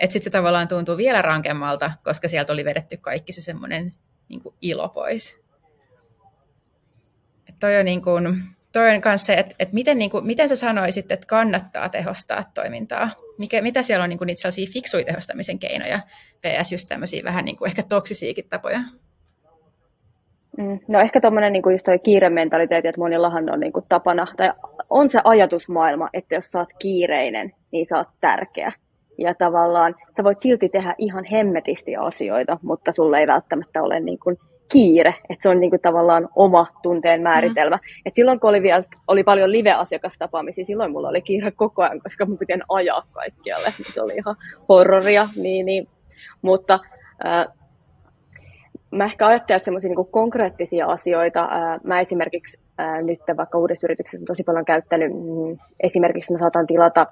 S2: Että sitten se tavallaan tuntuu vielä rankemmalta, koska sieltä oli vedetty kaikki se semmoinen niin ilo pois. Et toi on, niin kuin, toi on kanssa se, että, että miten, niin kuin, miten sä sanoisit, että kannattaa tehostaa toimintaa? Mikä, mitä siellä on niin kuin niitä sellaisia fiksuja tehostamisen keinoja, vs. just tämmöisiä vähän niin kuin ehkä toksisiakin tapoja?
S3: Mm, no ehkä tuommoinen niin just toi kiirementaliteetti, että monillahan on niin kuin tapana, tai on se ajatusmaailma, että jos sä oot kiireinen, niin sä oot tärkeä. Ja tavallaan sä voit silti tehdä ihan hemmetisti asioita, mutta sulle ei välttämättä ole niin kuin kiire, että se on niin kuin tavallaan oma tunteen määritelmä. Mm. Et silloin kun oli, vielä, oli paljon live-asiakastapaamisia, silloin mulla oli kiire koko ajan, koska mun piti ajaa kaikkialle, niin se oli ihan horroria. Niin, niin. Mutta äh, mä ehkä ajattelen, että semmoisia niin konkreettisia asioita. Ää, mä esimerkiksi ää, nyt vaikka uudessa yrityksessä on tosi paljon käyttänyt, mm, esimerkiksi mä saatan tilata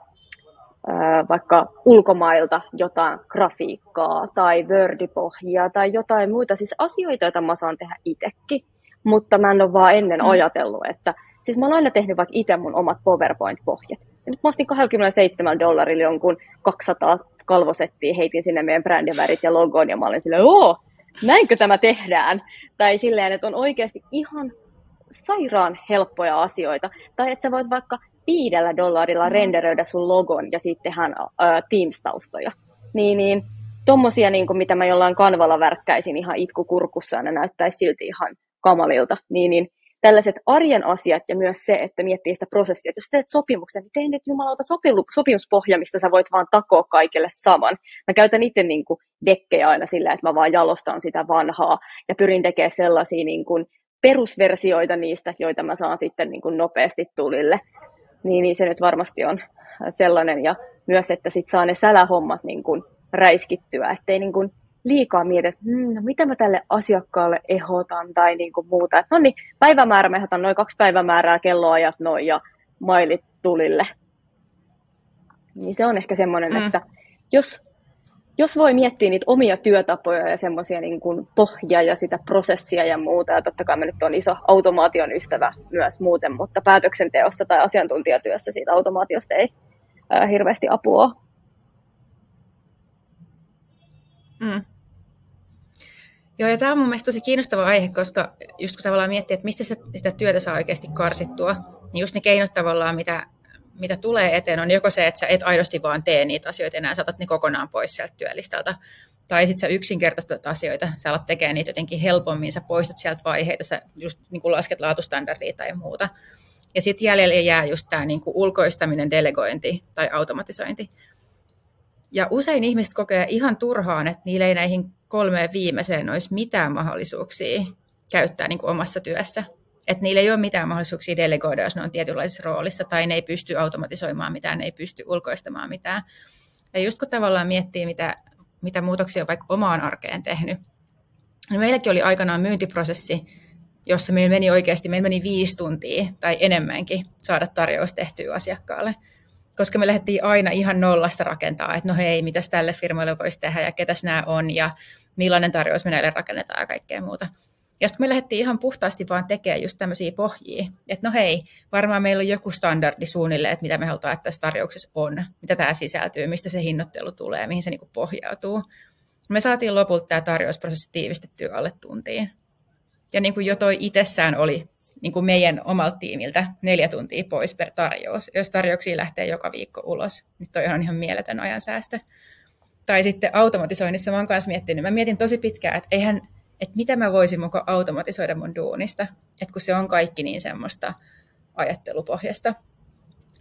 S3: vaikka ulkomailta jotain grafiikkaa tai Wordipohjaa tai jotain muita, siis asioita, joita mä saan tehdä itsekin, mutta mä en ole vaan ennen mm. ajatellut, että siis mä oon aina tehnyt vaikka itse mun omat PowerPoint-pohjat. Ja nyt mä ostin 27 dollarilla jonkun 200 kalvosettia, heitin sinne meidän brändivärit ja logon, ja mä olin silleen, oo, näinkö tämä tehdään? Tai silleen, että on oikeasti ihan sairaan helppoja asioita. Tai että sä voit vaikka viidellä dollarilla mm. renderöidä sun logon ja sittenhän äh, Teams-taustoja. Niin, niin tommosia, niin kuin mitä mä jollain kanvalla värkkäisin ihan itkukurkussa ja ne näyttäisi silti ihan kamalilta, niin, niin tällaiset arjen asiat ja myös se, että miettii sitä prosessia. Että jos teet sopimuksen, niin tee nyt jumalauta sopimuspohja, mistä sä voit vaan takoa kaikille saman. Mä käytän itse niin kuin dekkejä aina sillä, että mä vaan jalostan sitä vanhaa ja pyrin tekemään sellaisia niin kuin perusversioita niistä, joita mä saan sitten niin kuin nopeasti tulille. Niin, niin se nyt varmasti on sellainen. Ja myös, että sit saa ne sälähommat niin kuin räiskittyä, ettei niin kuin liikaa mieti, että hmm, no mitä mä tälle asiakkaalle ehdotan tai niin kuin muuta. No niin, päivämäärä, mä ehdotan noin kaksi päivämäärää, kelloajat noin ja mailit tulille. Niin se on ehkä semmoinen, mm. että jos, jos voi miettiä niitä omia työtapoja ja semmoisia niin kuin pohjaa ja sitä prosessia ja muuta, ja totta kai mä nyt on iso automaation ystävä myös muuten, mutta päätöksenteossa tai asiantuntijatyössä siitä automaatiosta ei äh, hirveästi apua.
S2: Mm. Joo, ja tämä on mun mielestä tosi kiinnostava aihe, koska just kun tavallaan miettii, että mistä sitä työtä saa oikeasti karsittua, niin just ne keinot tavallaan, mitä mitä tulee eteen, on joko se, että sä et aidosti vaan tee niitä asioita enää, saatat ne kokonaan pois sieltä työlistalta. Tai sitten sä yksinkertaistat asioita, sä alat tekemään niitä jotenkin helpommin, sä poistat sieltä vaiheita, sä just niin kuin lasket laatustandardia tai muuta. Ja sitten jäljelle jää just tämä niin kuin ulkoistaminen, delegointi tai automatisointi. Ja usein ihmiset kokee ihan turhaan, että niillä ei näihin kolmeen viimeiseen olisi mitään mahdollisuuksia käyttää niin kuin omassa työssä. Että niillä ei ole mitään mahdollisuuksia delegoida, jos ne on tietynlaisessa roolissa, tai ne ei pysty automatisoimaan mitään, ne ei pysty ulkoistamaan mitään. Ja just kun tavallaan miettii, mitä, mitä muutoksia on vaikka omaan arkeen tehnyt, niin meilläkin oli aikanaan myyntiprosessi, jossa meillä meni oikeasti, meillä meni viisi tuntia tai enemmänkin saada tarjous tehtyä asiakkaalle. Koska me lähdettiin aina ihan nollasta rakentaa, että no hei, mitäs tälle firmalle voisi tehdä ja ketäs nämä on ja millainen tarjous me näille rakennetaan ja kaikkea muuta. Ja sitten me lähdettiin ihan puhtaasti vaan tekemään just tämmöisiä pohjia, että no hei, varmaan meillä on joku standardi suunnilleen, että mitä me halutaan, että tässä tarjouksessa on, mitä tämä sisältyy, mistä se hinnoittelu tulee, mihin se niinku pohjautuu. Me saatiin lopulta tämä tarjousprosessi tiivistettyä alle tuntiin. Ja niin kuin jo toi itsessään oli niin kuin meidän omalta tiimiltä neljä tuntia pois per tarjous. Jos tarjouksia lähtee joka viikko ulos, niin toi on ihan mieletön ajansäästö. Tai sitten automatisoinnissa mä oon kanssa miettinyt, mä mietin tosi pitkään, että eihän, että mitä mä voisin mukaan automatisoida mun duunista, että kun se on kaikki niin semmoista ajattelupohjasta.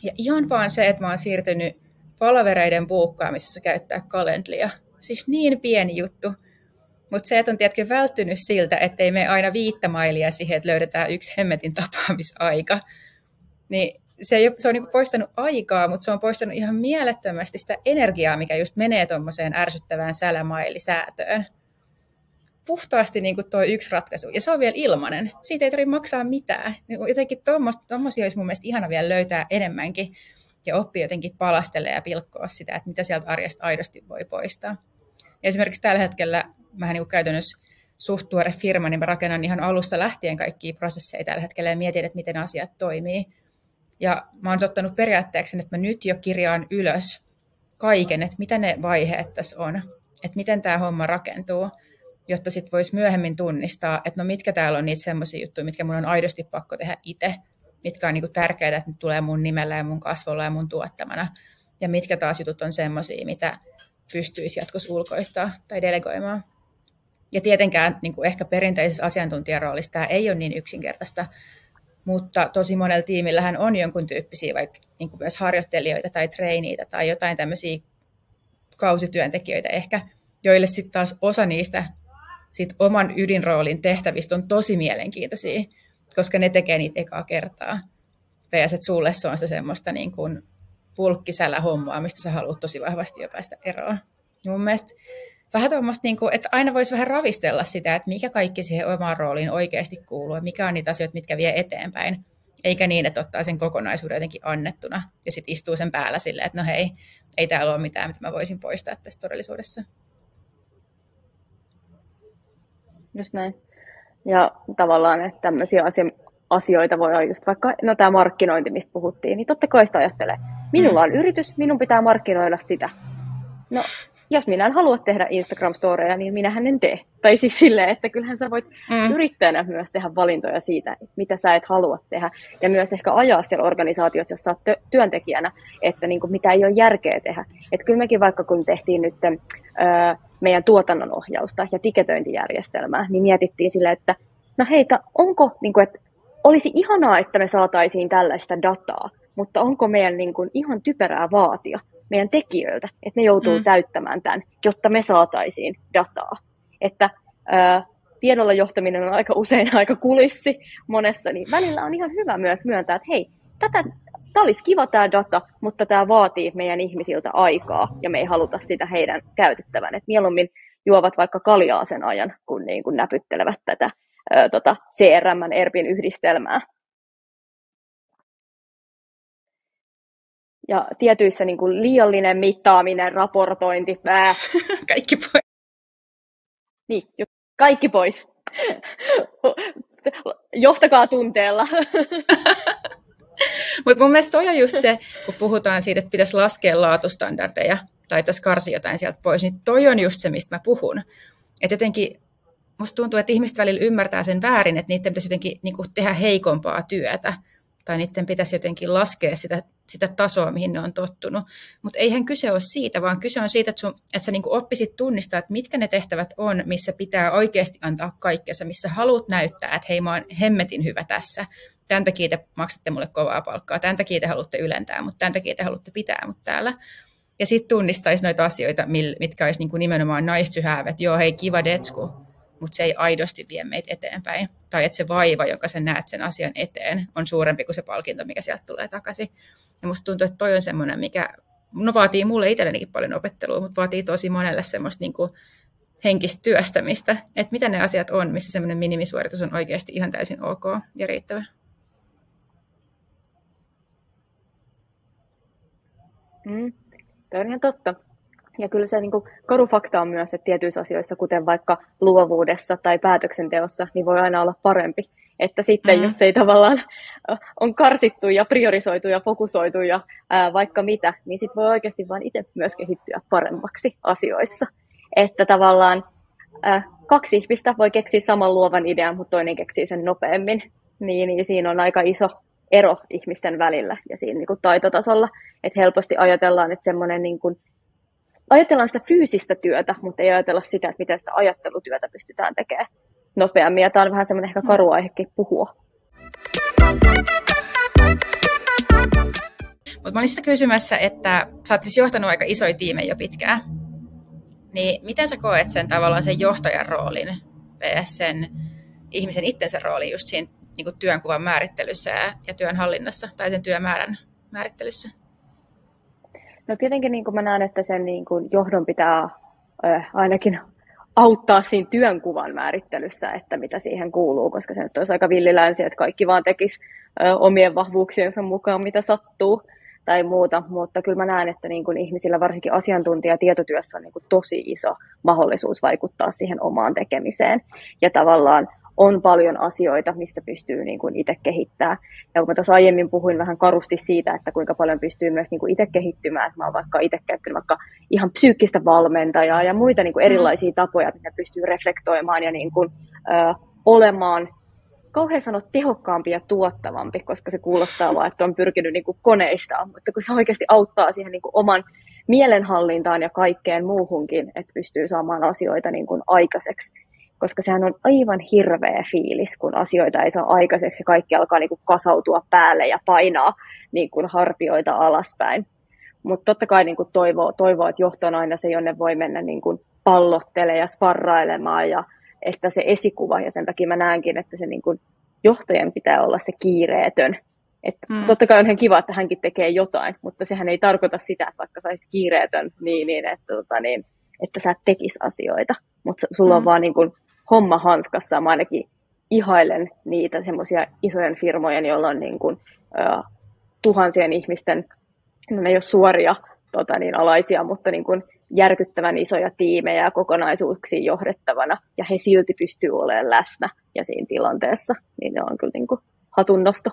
S2: Ja ihan vaan se, että mä oon siirtynyt palavereiden buukkaamisessa käyttää kalendlia. Siis niin pieni juttu, mutta se, että on tietenkin välttynyt siltä, ettei me aina viittä mailia siihen, että löydetään yksi hemmetin tapaamisaika, niin se, ei, se on niin poistanut aikaa, mutta se on poistanut ihan mielettömästi sitä energiaa, mikä just menee tuommoiseen ärsyttävään sälämailisäätöön. Puhtaasti niin kuin tuo yksi ratkaisu. Ja se on vielä ilmanen. Siitä ei tarvitse maksaa mitään. Niin jotenkin tuommoisia olisi mun mielestä ihana vielä löytää enemmänkin ja oppia jotenkin palastella ja pilkkoa sitä, että mitä sieltä arjesta aidosti voi poistaa. Esimerkiksi tällä hetkellä mä niin käytännössä suht tuore firma, niin mä rakennan ihan alusta lähtien kaikkia prosesseja tällä hetkellä ja mietin, että miten asiat toimii. Ja mä oon ottanut periaatteeksi, että mä nyt jo kirjaan ylös kaiken, että mitä ne vaiheet tässä on, että miten tämä homma rakentuu, jotta sitten voisi myöhemmin tunnistaa, että no mitkä täällä on niitä semmoisia juttuja, mitkä mun on aidosti pakko tehdä itse, mitkä on niinku tärkeää, että ne tulee mun nimellä ja mun kasvolla ja mun tuottamana, ja mitkä taas jutut on semmoisia, mitä pystyisi jatkossa ulkoistaa tai delegoimaan. Ja tietenkään niin kuin ehkä perinteisessä asiantuntijaroolissa tämä ei ole niin yksinkertaista, mutta tosi monella tiimillähän on jonkun tyyppisiä vaikka niin kuin myös harjoittelijoita tai treiniitä tai jotain tämmöisiä kausityöntekijöitä ehkä, joille sitten taas osa niistä sit oman ydinroolin tehtävistä on tosi mielenkiintoisia, koska ne tekee niitä ekaa kertaa. VS, että sulle se on sitä semmoista niin kuin pulkkisälä hommaa, mistä sä haluat tosi vahvasti jo päästä eroon. Ja mun mielestä vähän tuommoista, niin kuin, että aina voisi vähän ravistella sitä, että mikä kaikki siihen omaan rooliin oikeasti kuuluu ja mikä on niitä asioita, mitkä vie eteenpäin. Eikä niin, että ottaa sen kokonaisuuden jotenkin annettuna ja sitten istuu sen päällä silleen, että no hei, ei täällä ole mitään, mitä mä voisin poistaa tästä todellisuudessa.
S3: Just näin. Ja tavallaan, että tämmöisiä asioita voi olla just vaikka, no tämä markkinointi, mistä puhuttiin, niin totta kai sitä ajattelee. Minulla on yritys, minun pitää markkinoida sitä. No, jos minä en halua tehdä Instagram-storeja, niin minähän en tee. Tai siis silleen, että kyllähän sä voit mm. yrittäjänä myös tehdä valintoja siitä, mitä sä et halua tehdä. Ja myös ehkä ajaa siellä organisaatiossa, jos sä oot työntekijänä, että niin kuin mitä ei ole järkeä tehdä. Että kyllä mekin vaikka kun tehtiin nyt ö, meidän tuotannon ohjausta ja tiketöintijärjestelmää, niin mietittiin silleen, että no heitä, onko, niin kuin, että olisi ihanaa, että me saataisiin tällaista dataa, mutta onko meidän niin kuin, ihan typerää vaatia meidän tekijöiltä, että ne joutuu mm. täyttämään tämän, jotta me saataisiin dataa. Että ää, tiedolla johtaminen on aika usein aika kulissi monessa, niin välillä on ihan hyvä myös myöntää, että hei, tätä, tämä olisi kiva tämä data, mutta tämä vaatii meidän ihmisiltä aikaa ja me ei haluta sitä heidän käytettävän. Et mieluummin juovat vaikka kaljaa sen ajan, kun niin kuin näpyttelevät tätä tota CRM, ERPin yhdistelmää. Ja tietyissä niin kuin liiallinen mittaaminen, raportointi, pää.
S2: kaikki pois.
S3: Niin, kaikki pois. Johtakaa tunteella.
S2: Mutta mun mielestä toi on just se, kun puhutaan siitä, että pitäisi laskea laatustandardeja tai tässä karsi jotain sieltä pois, niin toi on just se, mistä mä puhun. Että jotenkin musta tuntuu, että ihmiset välillä ymmärtää sen väärin, että niiden pitäisi jotenkin niin tehdä heikompaa työtä tai niiden pitäisi jotenkin laskea sitä, sitä tasoa, mihin ne on tottunut. Mutta eihän kyse ole siitä, vaan kyse on siitä, että, sun, että sä niinku oppisit tunnistaa, että mitkä ne tehtävät on, missä pitää oikeasti antaa kaikkensa, missä haluat näyttää, että hei mä oon hemmetin hyvä tässä. Tämän takia te maksatte mulle kovaa palkkaa, tämän takia te haluatte ylentää, mutta tämän takia te haluatte pitää mut täällä. Ja sitten tunnistaisi noita asioita, mitkä olisi niinku nimenomaan nice joo hei kiva detsku, mutta se ei aidosti vie meitä eteenpäin. Tai että se vaiva, jonka sä näet sen asian eteen, on suurempi kuin se palkinto, mikä sieltä tulee takaisin. Ja musta tuntuu, että toi on semmoinen, mikä no vaatii mulle itsellenikin paljon opettelua, mutta vaatii tosi monelle semmoista niin kuin henkistä työstämistä, että mitä ne asiat on, missä semmoinen minimisuoritus on oikeasti ihan täysin ok ja riittävä.
S3: Mm, tämä on totta. Ja kyllä se niin kuin, karu fakta on myös, että tietyissä asioissa, kuten vaikka luovuudessa tai päätöksenteossa, niin voi aina olla parempi. Että sitten mm. jos ei tavallaan on karsittu ja priorisoitu ja fokusoitu ja ää, vaikka mitä, niin sitten voi oikeasti vain itse myös kehittyä paremmaksi asioissa. Että tavallaan ää, kaksi ihmistä voi keksiä saman luovan idean, mutta toinen keksii sen nopeammin. Niin, niin siinä on aika iso ero ihmisten välillä ja siinä niin kuin taitotasolla. Että helposti ajatellaan, että semmoinen niin kuin ajatellaan sitä fyysistä työtä, mutta ei ajatella sitä, että miten sitä ajattelutyötä pystytään tekemään nopeammin. Ja tämä on vähän semmoinen ehkä karu aihekin puhua.
S2: Mutta olin sitä kysymässä, että sä oot siis johtanut aika isoja tiimejä jo pitkään. Niin miten sä koet sen tavallaan sen johtajan roolin sen ihmisen itsensä roolin just siinä niin työnkuvan määrittelyssä ja, ja työn hallinnassa tai sen työmäärän määrittelyssä?
S3: No tietenkin niin kuin mä näen, että sen niin kuin johdon pitää äh, ainakin auttaa siinä työnkuvan määrittelyssä, että mitä siihen kuuluu, koska se nyt olisi aika villilänsi, että kaikki vaan tekisi äh, omien vahvuuksiensa mukaan, mitä sattuu tai muuta, mutta kyllä mä näen, että niin kuin ihmisillä varsinkin asiantuntija tietotyössä on niin kuin tosi iso mahdollisuus vaikuttaa siihen omaan tekemiseen. Ja tavallaan on paljon asioita, missä pystyy niin kuin itse kehittämään. Ja kun mä tuossa aiemmin puhuin vähän karusti siitä, että kuinka paljon pystyy myös niin kuin itse kehittymään, että mä oon vaikka itse käyttänyt vaikka ihan psyykkistä valmentajaa ja muita niin kuin erilaisia tapoja, mitä pystyy reflektoimaan ja niin kuin, ö, olemaan kauhean sanoa tehokkaampi ja tuottavampi, koska se kuulostaa vaan, että on pyrkinyt niin kuin koneista, mutta kun se oikeasti auttaa siihen niin kuin oman mielenhallintaan ja kaikkeen muuhunkin, että pystyy saamaan asioita niin kuin aikaiseksi koska sehän on aivan hirveä fiilis, kun asioita ei saa aikaiseksi ja kaikki alkaa niin kuin kasautua päälle ja painaa niin kuin hartioita alaspäin. Mutta totta kai niin kuin toivoo, toivoo, että johto on aina se, jonne voi mennä niin kuin pallottelemaan ja sparrailemaan ja että se esikuva, ja sen takia mä näenkin, että se niin kuin johtajan pitää olla se kiireetön. Et hmm. Totta kai on ihan kiva, että hänkin tekee jotain, mutta sehän ei tarkoita sitä, että vaikka sä kiireetön, niin, niin, että, tota, niin, että sä et tekisi asioita. Mutta sulla hmm. on vaan niin kuin homma hanskassa. Mä ainakin ihailen niitä semmoisia isojen firmojen, joilla on niin kuin, uh, tuhansien ihmisten, no ne ei ole suoria tota, niin, alaisia, mutta niin kuin järkyttävän isoja tiimejä ja kokonaisuuksia johdettavana, ja he silti pystyy olemaan läsnä ja siinä tilanteessa, niin ne on kyllä niin kuin hatunnosto.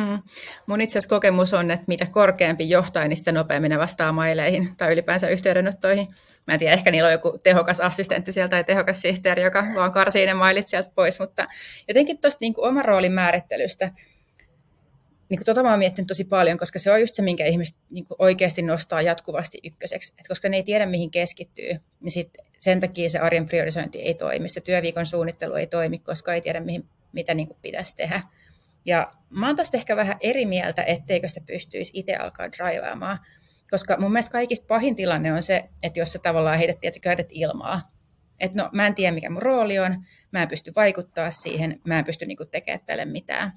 S2: Hmm. Mun itse asiassa kokemus on, että mitä korkeampi johtaja, niin sitä nopeammin ne vastaa maileihin tai ylipäänsä yhteydenottoihin. Mä en tiedä, ehkä niillä on joku tehokas assistentti sieltä tai tehokas sihteeri, joka vaan karsii ne mailit sieltä pois, mutta jotenkin tuosta niin oman roolin määrittelystä, niin kuin tota mä oon miettinyt tosi paljon, koska se on just se, minkä ihmiset niin oikeasti nostaa jatkuvasti ykköseksi. Et koska ne ei tiedä, mihin keskittyy, niin sit sen takia se arjen priorisointi ei toimi, se työviikon suunnittelu ei toimi, koska ei tiedä, mihin, mitä niin pitäisi tehdä. Ja mä oon tästä ehkä vähän eri mieltä, etteikö sitä pystyisi itse alkaa draivaamaan. Koska mun mielestä kaikista pahin tilanne on se, että jos sä tavallaan heität kädet ilmaa. Että no mä en tiedä mikä mun rooli on, mä en pysty vaikuttaa siihen, mä en pysty niinku tekemään tälle mitään.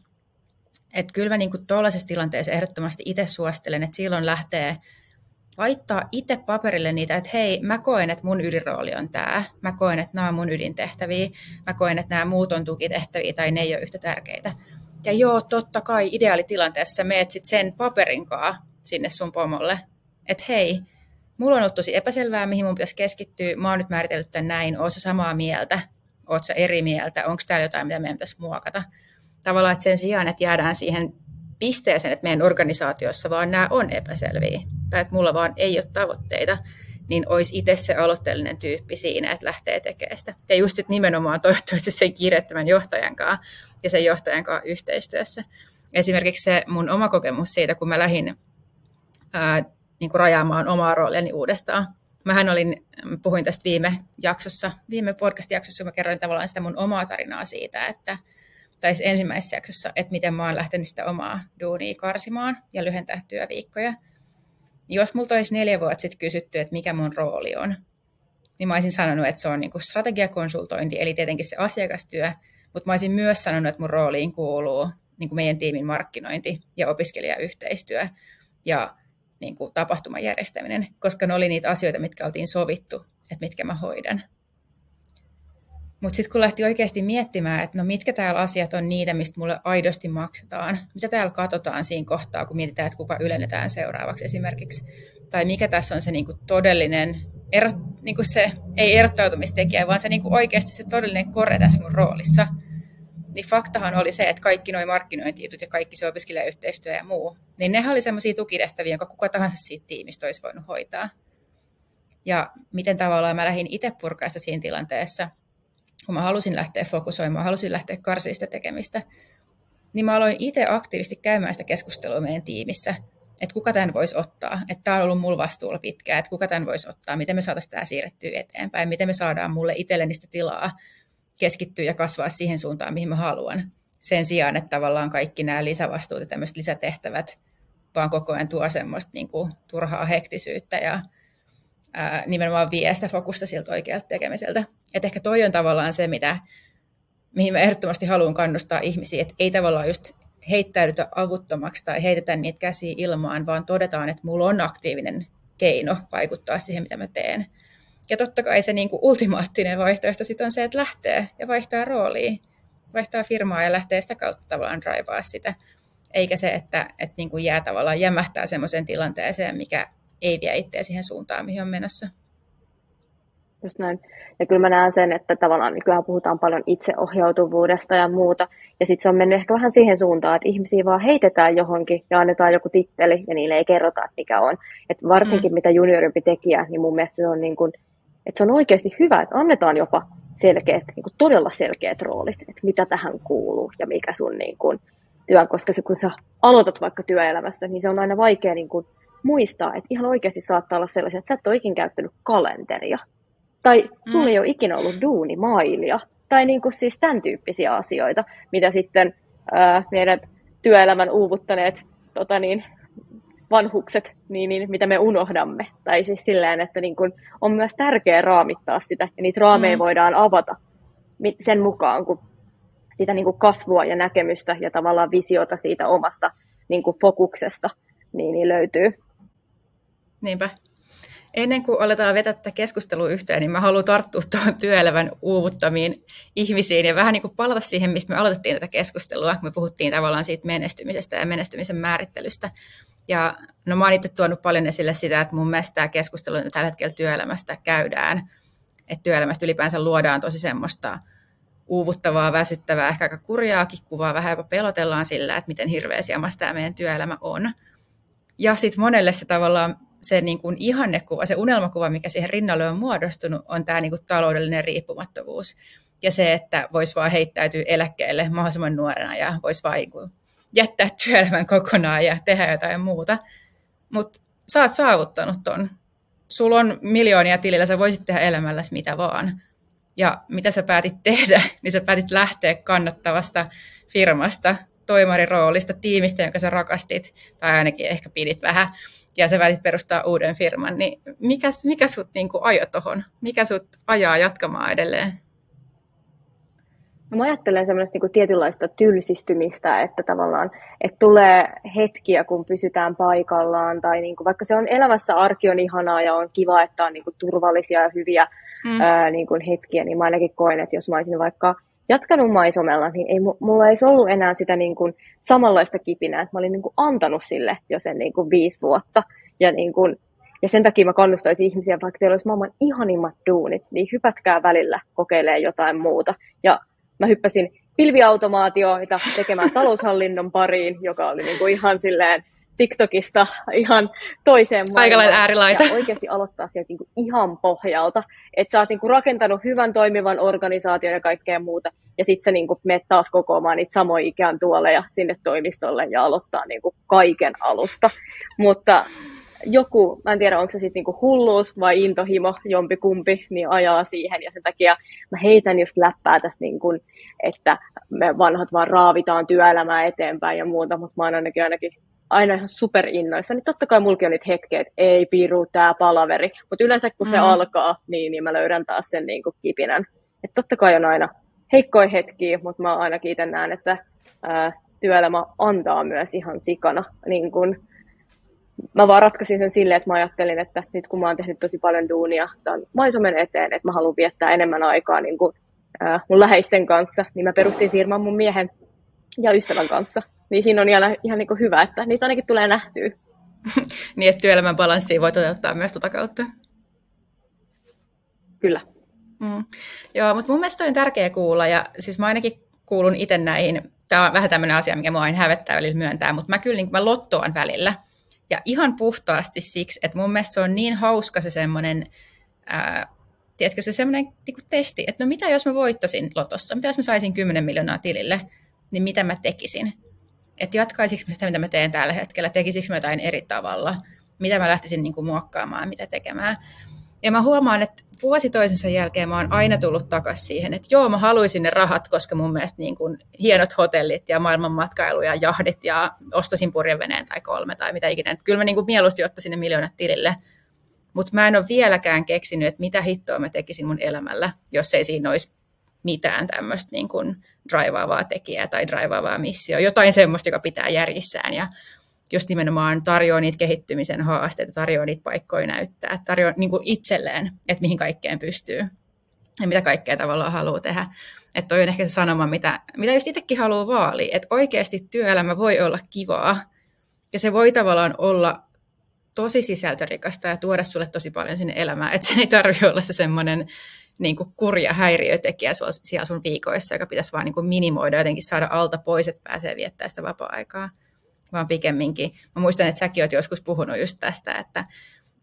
S2: Että kyllä mä niinku tuollaisessa tilanteessa ehdottomasti itse suosittelen, että silloin lähtee laittaa itse paperille niitä, että hei, mä koen, että mun ydinrooli on tämä. Mä koen, että nämä on mun ydintehtäviä. Mä koen, että nämä muut on tukitehtäviä tai ne ei ole yhtä tärkeitä. Ja joo, totta kai ideaalitilanteessa meet sit sen paperinkaa sinne sun pomolle että hei, mulla on ollut tosi epäselvää, mihin mun pitäisi keskittyä, mä oon nyt määritellyt tämän näin, oot samaa mieltä, oot eri mieltä, onko täällä jotain, mitä meidän pitäisi muokata. Tavallaan, että sen sijaan, että jäädään siihen pisteeseen, että meidän organisaatiossa vaan nämä on epäselviä, tai että mulla vaan ei ole tavoitteita, niin olisi itse se aloitteellinen tyyppi siinä, että lähtee tekemään sitä. Ja just sit nimenomaan toivottavasti sen kiireettömän johtajan kanssa ja sen johtajan kanssa yhteistyössä. Esimerkiksi se mun oma kokemus siitä, kun mä lähdin ää, niin kuin rajaamaan omaa rooliani uudestaan. Mähän olin, puhuin tästä viime jaksossa, viime podcast-jaksossa, mä kerroin tavallaan sitä mun omaa tarinaa siitä, että, tai ensimmäisessä jaksossa, että miten mä oon lähtenyt sitä omaa duunia karsimaan ja lyhentää työviikkoja. Jos multa olisi neljä vuotta sitten kysytty, että mikä mun rooli on, niin mä olisin sanonut, että se on niin kuin strategiakonsultointi, eli tietenkin se asiakastyö, mutta mä olisin myös sanonut, että mun rooliin kuuluu niin kuin meidän tiimin markkinointi ja opiskelijayhteistyö ja niin kuin tapahtuman järjestäminen, koska ne oli niitä asioita, mitkä oltiin sovittu, että mitkä mä hoidan. Mutta sitten kun lähti oikeasti miettimään, että no mitkä täällä asiat on niitä, mistä mulle aidosti maksetaan, mitä täällä katsotaan siinä kohtaa, kun mietitään, että kuka ylennetään seuraavaksi esimerkiksi, tai mikä tässä on se niinku todellinen, ero, niinku se ei erottautumistekijä, vaan se niinku oikeasti se todellinen kore tässä mun roolissa, niin faktahan oli se, että kaikki nuo markkinointijutut ja kaikki se opiskelijayhteistyö ja muu, niin ne oli sellaisia tukitehtäviä, jonka kuka tahansa siitä tiimistä olisi voinut hoitaa. Ja miten tavallaan mä lähdin itse purkaista siinä tilanteessa, kun mä halusin lähteä fokusoimaan, halusin lähteä karsista tekemistä, niin mä aloin itse aktiivisesti käymään sitä keskustelua meidän tiimissä, että kuka tämän voisi ottaa, että tämä on ollut mulla vastuulla pitkään, että kuka tämän voisi ottaa, miten me saataisiin tämä siirrettyä eteenpäin, miten me saadaan mulle itselleni sitä tilaa keskittyä ja kasvaa siihen suuntaan, mihin mä haluan. Sen sijaan, että tavallaan kaikki nämä lisävastuut ja tämmöiset lisätehtävät vaan koko ajan tuo semmoista niin kuin, turhaa hektisyyttä ja ää, nimenomaan vie sitä fokusta siltä oikealta tekemiseltä. Et ehkä toi on tavallaan se, mitä, mihin mä ehdottomasti haluan kannustaa ihmisiä, että ei tavallaan just heittäydytä avuttomaksi tai heitetä niitä käsiä ilmaan, vaan todetaan, että mulla on aktiivinen keino vaikuttaa siihen, mitä mä teen. Ja totta kai se niin kuin ultimaattinen vaihtoehto sit on se, että lähtee ja vaihtaa roolia, vaihtaa firmaa ja lähtee sitä kautta tavallaan draivaa sitä. Eikä se, että, että niin kuin jää tavallaan jämähtää semmoiseen tilanteeseen, mikä ei vie itseä siihen suuntaan, mihin on menossa.
S3: Just näin. Ja kyllä mä näen sen, että tavallaan nykyään puhutaan paljon itseohjautuvuudesta ja muuta. Ja sitten se on mennyt ehkä vähän siihen suuntaan, että ihmisiä vaan heitetään johonkin ja annetaan joku titteli ja niille ei kerrota, että mikä on. Et varsinkin mm. mitä juniorimpi tekijä, niin mun mielestä se on, niin kuin, että se on oikeasti hyvä, että annetaan jopa selkeät, niin kuin todella selkeät roolit, että mitä tähän kuuluu ja mikä sun niin kuin, työ, koska se, kun sä aloitat vaikka työelämässä, niin se on aina vaikea niin kuin, muistaa, että ihan oikeasti saattaa olla sellaisia, että sä et ole ikin käyttänyt kalenteria. Tai sulla mm. ei ole ikinä ollut duunimailia. Tai niin kuin siis tämän tyyppisiä asioita, mitä sitten ää, meidän työelämän uuvuttaneet tota niin, vanhukset, niin, niin, mitä me unohdamme. Tai siis silleen, että niin kuin, on myös tärkeää raamittaa sitä, ja niitä raameja mm. voidaan avata sen mukaan, kun sitä niin kuin kasvua ja näkemystä ja tavallaan visiota siitä omasta niin kuin fokuksesta niin, niin löytyy.
S2: Niinpä. Ennen kuin aletaan vetää tätä keskustelua yhteen, niin mä haluan tarttua tuohon työelämän uuvuttamiin ihmisiin ja vähän niin kuin palata siihen, mistä me aloitettiin tätä keskustelua. Me puhuttiin tavallaan siitä menestymisestä ja menestymisen määrittelystä. Ja no mä oon itse tuonut paljon esille sitä, että mun mielestä tämä keskustelu tällä hetkellä työelämästä käydään. Että työelämästä ylipäänsä luodaan tosi semmoista uuvuttavaa, väsyttävää, ehkä aika kurjaakin kuvaa, vähän jopa pelotellaan sillä, että miten hirveä siamassa tämä meidän työelämä on. Ja sitten monelle se tavallaan se niin kuin ihannekuva, se unelmakuva, mikä siihen rinnalle on muodostunut, on tämä niin kuin taloudellinen riippumattomuus. Ja se, että voisi vaan heittäytyä eläkkeelle mahdollisimman nuorena ja voisi vaan niin jättää työelämän kokonaan ja tehdä jotain muuta. Mutta sä oot saavuttanut ton. Sulla on miljoonia tilillä, sä voisit tehdä elämälläsi mitä vaan. Ja mitä sä päätit tehdä, niin sä päätit lähteä kannattavasta firmasta, toimarin roolista, tiimistä, jonka sä rakastit, tai ainakin ehkä pidit vähän, ja sä välit perustaa uuden firman, niin mikä, mikä sut niin ajoi tuohon? Mikä sut ajaa jatkamaan edelleen?
S3: No mä ajattelen semmoista niin tietynlaista tylsistymistä, että tavallaan että tulee hetkiä, kun pysytään paikallaan, tai niin kuin, vaikka se on elämässä arki on ihanaa ja on kiva, että on niin kuin, turvallisia ja hyviä mm. ää, niin kuin, hetkiä, niin mä ainakin koen, että jos mä olisin vaikka jatkanut maisomella, niin ei, mulla ei ollut enää sitä niin kuin, samanlaista kipinää, että mä olin niin kuin, antanut sille jo sen niin kuin, viisi vuotta. Ja, niin kuin, ja sen takia mä kannustaisin ihmisiä, vaikka teillä olisi maailman ihanimmat duunit, niin hypätkää välillä kokeilee jotain muuta. Ja mä hyppäsin pilviautomaatioita tekemään taloushallinnon pariin, joka oli niin kuin ihan silleen TikTokista ihan toiseen maailmaan.
S2: äärilaita.
S3: Ja oikeasti aloittaa sieltä niin kuin ihan pohjalta. Että sä oot niin kuin rakentanut hyvän toimivan organisaation ja kaikkea muuta. Ja sit sä niin kuin menet taas kokoamaan niitä samoja ikään tuoleja sinne toimistolle ja aloittaa niin kuin kaiken alusta. Mutta joku, mä en tiedä onko se sitten niinku hulluus vai intohimo, jompi kumpi, niin ajaa siihen. Ja sen takia mä heitän just läppää tästä, niin kun, että me vanhat vaan raavitaan työelämää eteenpäin ja muuta, mutta mä oon ainakin, ainakin aina ihan innoissa. Niin totta kai mulki on niitä hetkiä, että ei piru tää palaveri. Mutta yleensä kun se mm. alkaa, niin, niin mä löydän taas sen niin kuin kipinän. Et totta kai on aina heikkoja hetkiä, mutta mä ainakin itse näen, että ää, työelämä antaa myös ihan sikana niin kun, mä vaan ratkaisin sen silleen, että mä ajattelin, että nyt kun mä oon tehnyt tosi paljon duunia tämän maisomen eteen, että mä haluan viettää enemmän aikaa niin kuin, äh, mun läheisten kanssa, niin mä perustin firman mun miehen ja ystävän kanssa. Niin siinä on ihan, ihan niin kuin hyvä, että niitä ainakin tulee nähtyä.
S2: niin, että työelämän balanssia voi toteuttaa myös tuota kautta.
S3: Kyllä.
S2: Mm. Joo, mutta mun mielestä on tärkeä kuulla, ja siis mä ainakin kuulun itse näihin, tämä on vähän tämmöinen asia, mikä mua aina hävettää välillä myöntää, mutta mä kyllä niin mä lottoan välillä. Ja ihan puhtaasti siksi, että mun mielestä se on niin hauska se semmoinen, ää, tiedätkö, se semmoinen niin testi, että no mitä jos mä voittasin lotossa, mitä jos mä saisin 10 miljoonaa tilille, niin mitä mä tekisin? Että jatkaisinko mä sitä, mitä mä teen tällä hetkellä, tekisikö mä jotain eri tavalla, mitä mä lähtisin niin kuin muokkaamaan, mitä tekemään. Ja mä huomaan, että vuosi toisensa jälkeen mä oon aina tullut takaisin siihen, että joo, mä haluaisin ne rahat, koska mun mielestä niin kuin hienot hotellit ja maailman matkailu ja jahdit ja ostasin purjeveneen tai kolme tai mitä ikinä. Että kyllä mä niin kuin mieluusti ottaisin ne miljoonat tilille. Mutta mä en ole vieläkään keksinyt, että mitä hittoa mä tekisin mun elämällä, jos ei siinä olisi mitään tämmöistä niin draivaavaa tekijää tai draivaavaa missioa. Jotain semmoista, joka pitää järjissään ja just nimenomaan tarjoaa niitä kehittymisen haasteita, tarjoaa niitä paikkoja näyttää, tarjoaa niin itselleen, että mihin kaikkeen pystyy ja mitä kaikkea tavallaan haluaa tehdä. Että toi on ehkä se sanoma, mitä, mitä just itsekin haluaa vaalia, että oikeasti työelämä voi olla kivaa ja se voi tavallaan olla tosi sisältörikasta ja tuoda sulle tosi paljon sinne elämään, että se ei tarvitse olla se semmoinen niin kuin kurja häiriötekijä siellä sun viikoissa, joka pitäisi vaan niin kuin minimoida, jotenkin saada alta pois, että pääsee viettämään sitä vapaa-aikaa vaan pikemminkin. Mä muistan, että säkin oot joskus puhunut just tästä, että,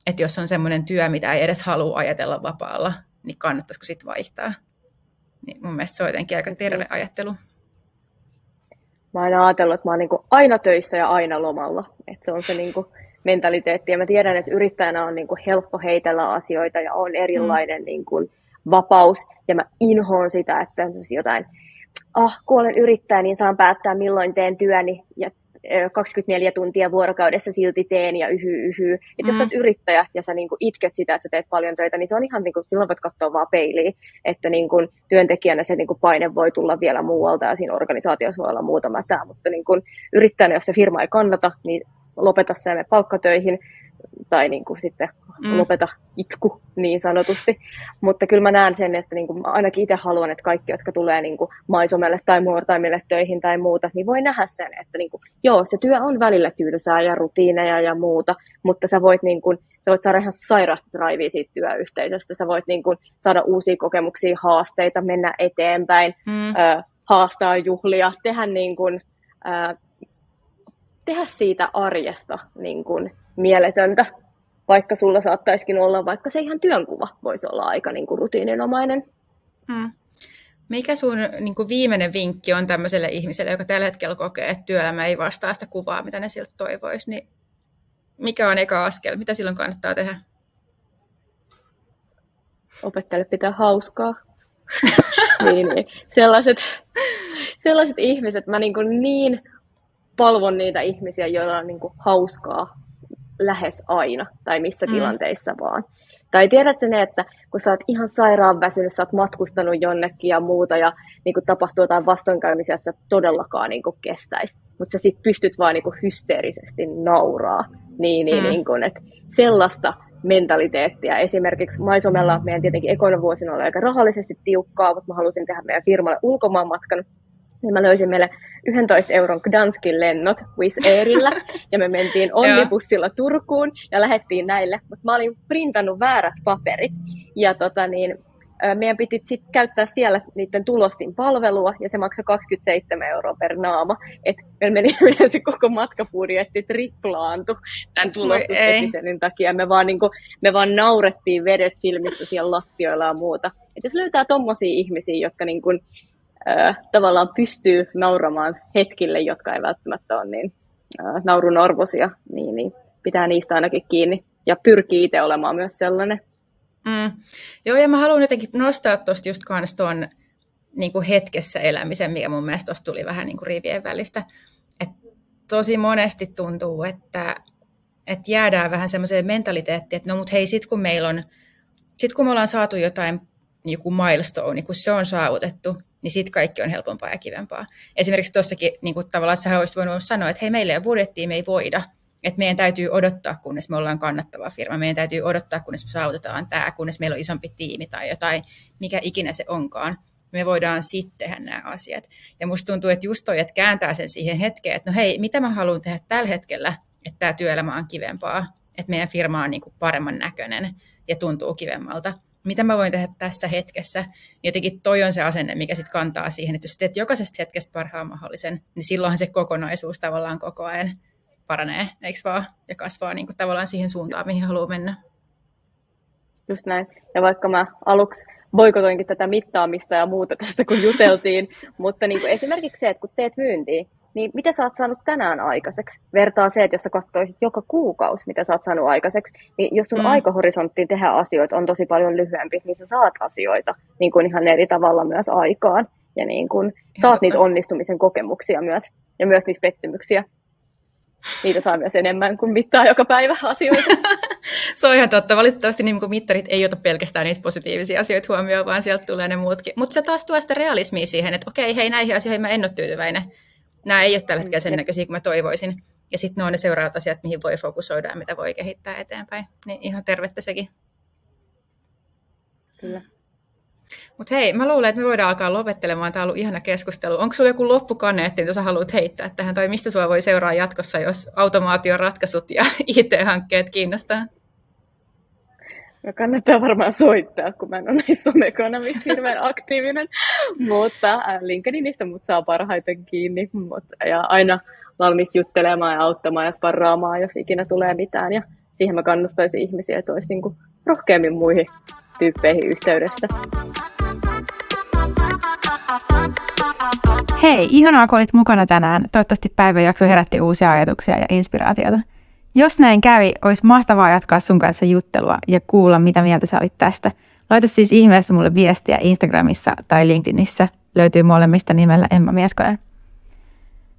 S2: että jos on semmoinen työ, mitä ei edes halua ajatella vapaalla, niin kannattaisiko sitten vaihtaa. Niin mun mielestä se on jotenkin aika terve ajattelu.
S3: Mä oon aina ajatellut, että mä oon niin aina töissä ja aina lomalla. Että se on se niin mentaliteetti. Ja mä tiedän, että yrittäjänä on niin helppo heitellä asioita ja on erilainen mm. niin kuin vapaus. Ja mä inhoon sitä, että jotain, ah, kun olen yrittäjä, niin saan päättää milloin teen työni ja 24 tuntia vuorokaudessa silti teen ja yhy yhy. Et mm. jos sä oot yrittäjä ja sä niinku itket sitä, että sä teet paljon töitä, niin se on ihan, niinku, silloin voit katsoa vaan peiliin, että niinku, työntekijänä se niinku, paine voi tulla vielä muualta ja siinä organisaatiossa voi olla muutama tämä, mutta niinku, yrittäjänä, jos se firma ei kannata, niin lopeta se palkkatöihin tai niin kuin sitten mm. lopeta itku niin sanotusti. Mutta kyllä mä näen sen, että niin kuin mä ainakin itse haluan, että kaikki, jotka tulee niin kuin maisomelle tai muortaimille töihin tai muuta, niin voi nähdä sen, että niin kuin, joo, se työ on välillä tylsää ja rutiineja ja muuta, mutta sä voit, niin kuin, sä voit saada ihan sairaasta draivia siitä työyhteisöstä. Sä voit niin kuin, saada uusia kokemuksia, haasteita, mennä eteenpäin, mm. ö, haastaa juhlia, tehdä niin kuin, ö, tehdä siitä arjesta niin kuin mieletöntä, vaikka sulla saattaisikin olla, vaikka se ihan työnkuva voisi olla aika niin kuin rutiininomainen.
S2: Hmm. Mikä sun niin kuin viimeinen vinkki on tämmöiselle ihmiselle, joka tällä hetkellä kokee, että työelämä ei vastaa sitä kuvaa, mitä ne siltä toivoisi, niin mikä on eka askel? Mitä silloin kannattaa tehdä?
S3: Opettele pitää hauskaa. niin, niin. Sellaiset, sellaiset ihmiset, mä niin, kuin niin palvon niitä ihmisiä, joilla on niin kuin hauskaa lähes aina tai missä mm. tilanteissa vaan. Tai tiedätkö ne, että kun sä oot ihan sairaan väsynyt, sä oot matkustanut jonnekin ja muuta ja niin kuin tapahtuu jotain vastoinkäymisiä, että sä todellakaan niin kuin kestäisi. Mutta sä sit pystyt vaan niin kuin hysteerisesti nauraa. Niin, niin, mm. niin kuin, että sellaista mentaliteettia. Esimerkiksi Maisomella meidän tietenkin ekoina vuosina oli aika rahallisesti tiukkaa, mutta mä halusin tehdä meidän firmalle ulkomaanmatkan niin mä löysin meille 11 euron Gdanskin lennot Wizz Airillä, ja me mentiin onnibussilla Turkuun, ja lähdettiin näille, mutta mä olin printannut väärät paperit, ja tota niin, meidän piti sit käyttää siellä niiden tulostin palvelua, ja se maksoi 27 euroa per naama. Et meillä meni se koko matkapudjetti triplaantu tämän tulostusetisenin takia. Me vaan, niinku, me vaan naurettiin vedet silmissä siellä lattioilla ja muuta. Et jos löytää tommosia ihmisiä, jotka niinku, tavallaan pystyy nauramaan hetkille, jotka ei välttämättä ole niin äh, naurun arvoisia, niin, niin pitää niistä ainakin kiinni. Ja pyrkii itse olemaan myös sellainen.
S2: Mm. Joo, ja mä haluan jotenkin nostaa tuosta just kans tuon niin hetkessä elämisen, mikä mun mielestä tuosta tuli vähän niin kuin rivien välistä. Et tosi monesti tuntuu, että, että jäädään vähän semmoiseen mentaliteettiin, että no mut hei, sit kun meillä on, sit kun me ollaan saatu jotain joku milestone, niin kun se on saavutettu, niin sitten kaikki on helpompaa ja kivempaa. Esimerkiksi tuossakin niin kuin tavallaan, että sä olisit voinut sanoa, että hei, meillä ei ole budjettia, me ei voida, että meidän täytyy odottaa, kunnes me ollaan kannattava firma. Meidän täytyy odottaa, kunnes me saavutetaan tämä, kunnes meillä on isompi tiimi tai jotain, mikä ikinä se onkaan. Me voidaan sitten tehdä nämä asiat. Ja musta tuntuu, että just toi, että kääntää sen siihen hetkeen, että no hei, mitä mä haluan tehdä tällä hetkellä, että tämä työelämä on kivempaa, että meidän firma on niin kuin paremman näköinen ja tuntuu kivemmalta. Mitä mä voin tehdä tässä hetkessä? Jotenkin toi on se asenne, mikä sitten kantaa siihen, että jos teet jokaisesta hetkestä parhaan mahdollisen, niin silloinhan se kokonaisuus tavallaan koko ajan paranee, eikö vaan? Ja kasvaa niin kuin tavallaan siihen suuntaan, mihin haluaa mennä.
S3: Just näin. Ja vaikka mä aluksi boikotoinkin tätä mittaamista ja muuta tästä, kun juteltiin, mutta niin kuin esimerkiksi se, että kun teet myyntiä, niin mitä sä oot saanut tänään aikaiseksi? Vertaa se, että jos sä katsoisit joka kuukausi, mitä sä oot saanut aikaiseksi, niin jos sun mm. aikahorisonttiin tehdä asioita on tosi paljon lyhyempi, niin sä saat asioita niin kuin ihan eri tavalla myös aikaan. Ja niin kuin saat niitä onnistumisen kokemuksia myös, ja myös niitä pettymyksiä niitä saa myös enemmän kuin mittaa joka päivä asioita.
S2: se on ihan totta. Valitettavasti niin kuin mittarit ei ota pelkästään niitä positiivisia asioita huomioon, vaan sieltä tulee ne muutkin. Mutta se taas tuo sitä realismia siihen, että okei, hei näihin asioihin mä en ole tyytyväinen. Nämä ei ole tällä hetkellä sen näköisiä kuin mä toivoisin. Ja sitten ne on ne seuraavat asiat, mihin voi fokusoida ja mitä voi kehittää eteenpäin. Niin ihan tervettä sekin.
S3: Kyllä.
S2: Mutta hei, mä luulen, että me voidaan alkaa lopettelemaan. Tämä on ollut ihana keskustelu. Onko sulla joku loppukaneetti, mitä sä haluat heittää tähän, tai mistä sulla voi seuraa jatkossa, jos automaation ratkaisut ja IT-hankkeet kiinnostaa?
S3: No kannattaa varmaan soittaa, kun mä en ole näissä somekanavissa hirveän aktiivinen, mutta äh, LinkedInistä mut saa parhaiten kiinni, mutta, ja aina valmis juttelemaan ja auttamaan ja sparraamaan, jos ikinä tulee mitään, ja siihen mä kannustaisin ihmisiä, että olisi niin kuin rohkeammin muihin tyyppeihin yhteydessä.
S1: Hei, ihanaa kun olit mukana tänään. Toivottavasti päiväjakso herätti uusia ajatuksia ja inspiraatiota. Jos näin kävi, olisi mahtavaa jatkaa sun kanssa juttelua ja kuulla, mitä mieltä sä olit tästä. Laita siis ihmeessä mulle viestiä Instagramissa tai LinkedInissä. Löytyy molemmista nimellä Emma Mieskonen.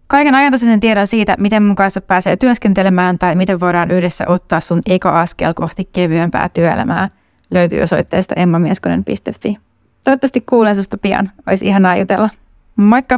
S1: Kaiken ajantasaisen tiedon siitä, miten mun kanssa pääsee työskentelemään tai miten voidaan yhdessä ottaa sun eka askel kohti kevyempää työelämää, löytyy osoitteesta emmamieskonen.fi. Toivottavasti kuulen susta pian. Olisi ihanaa jutella. Moikka!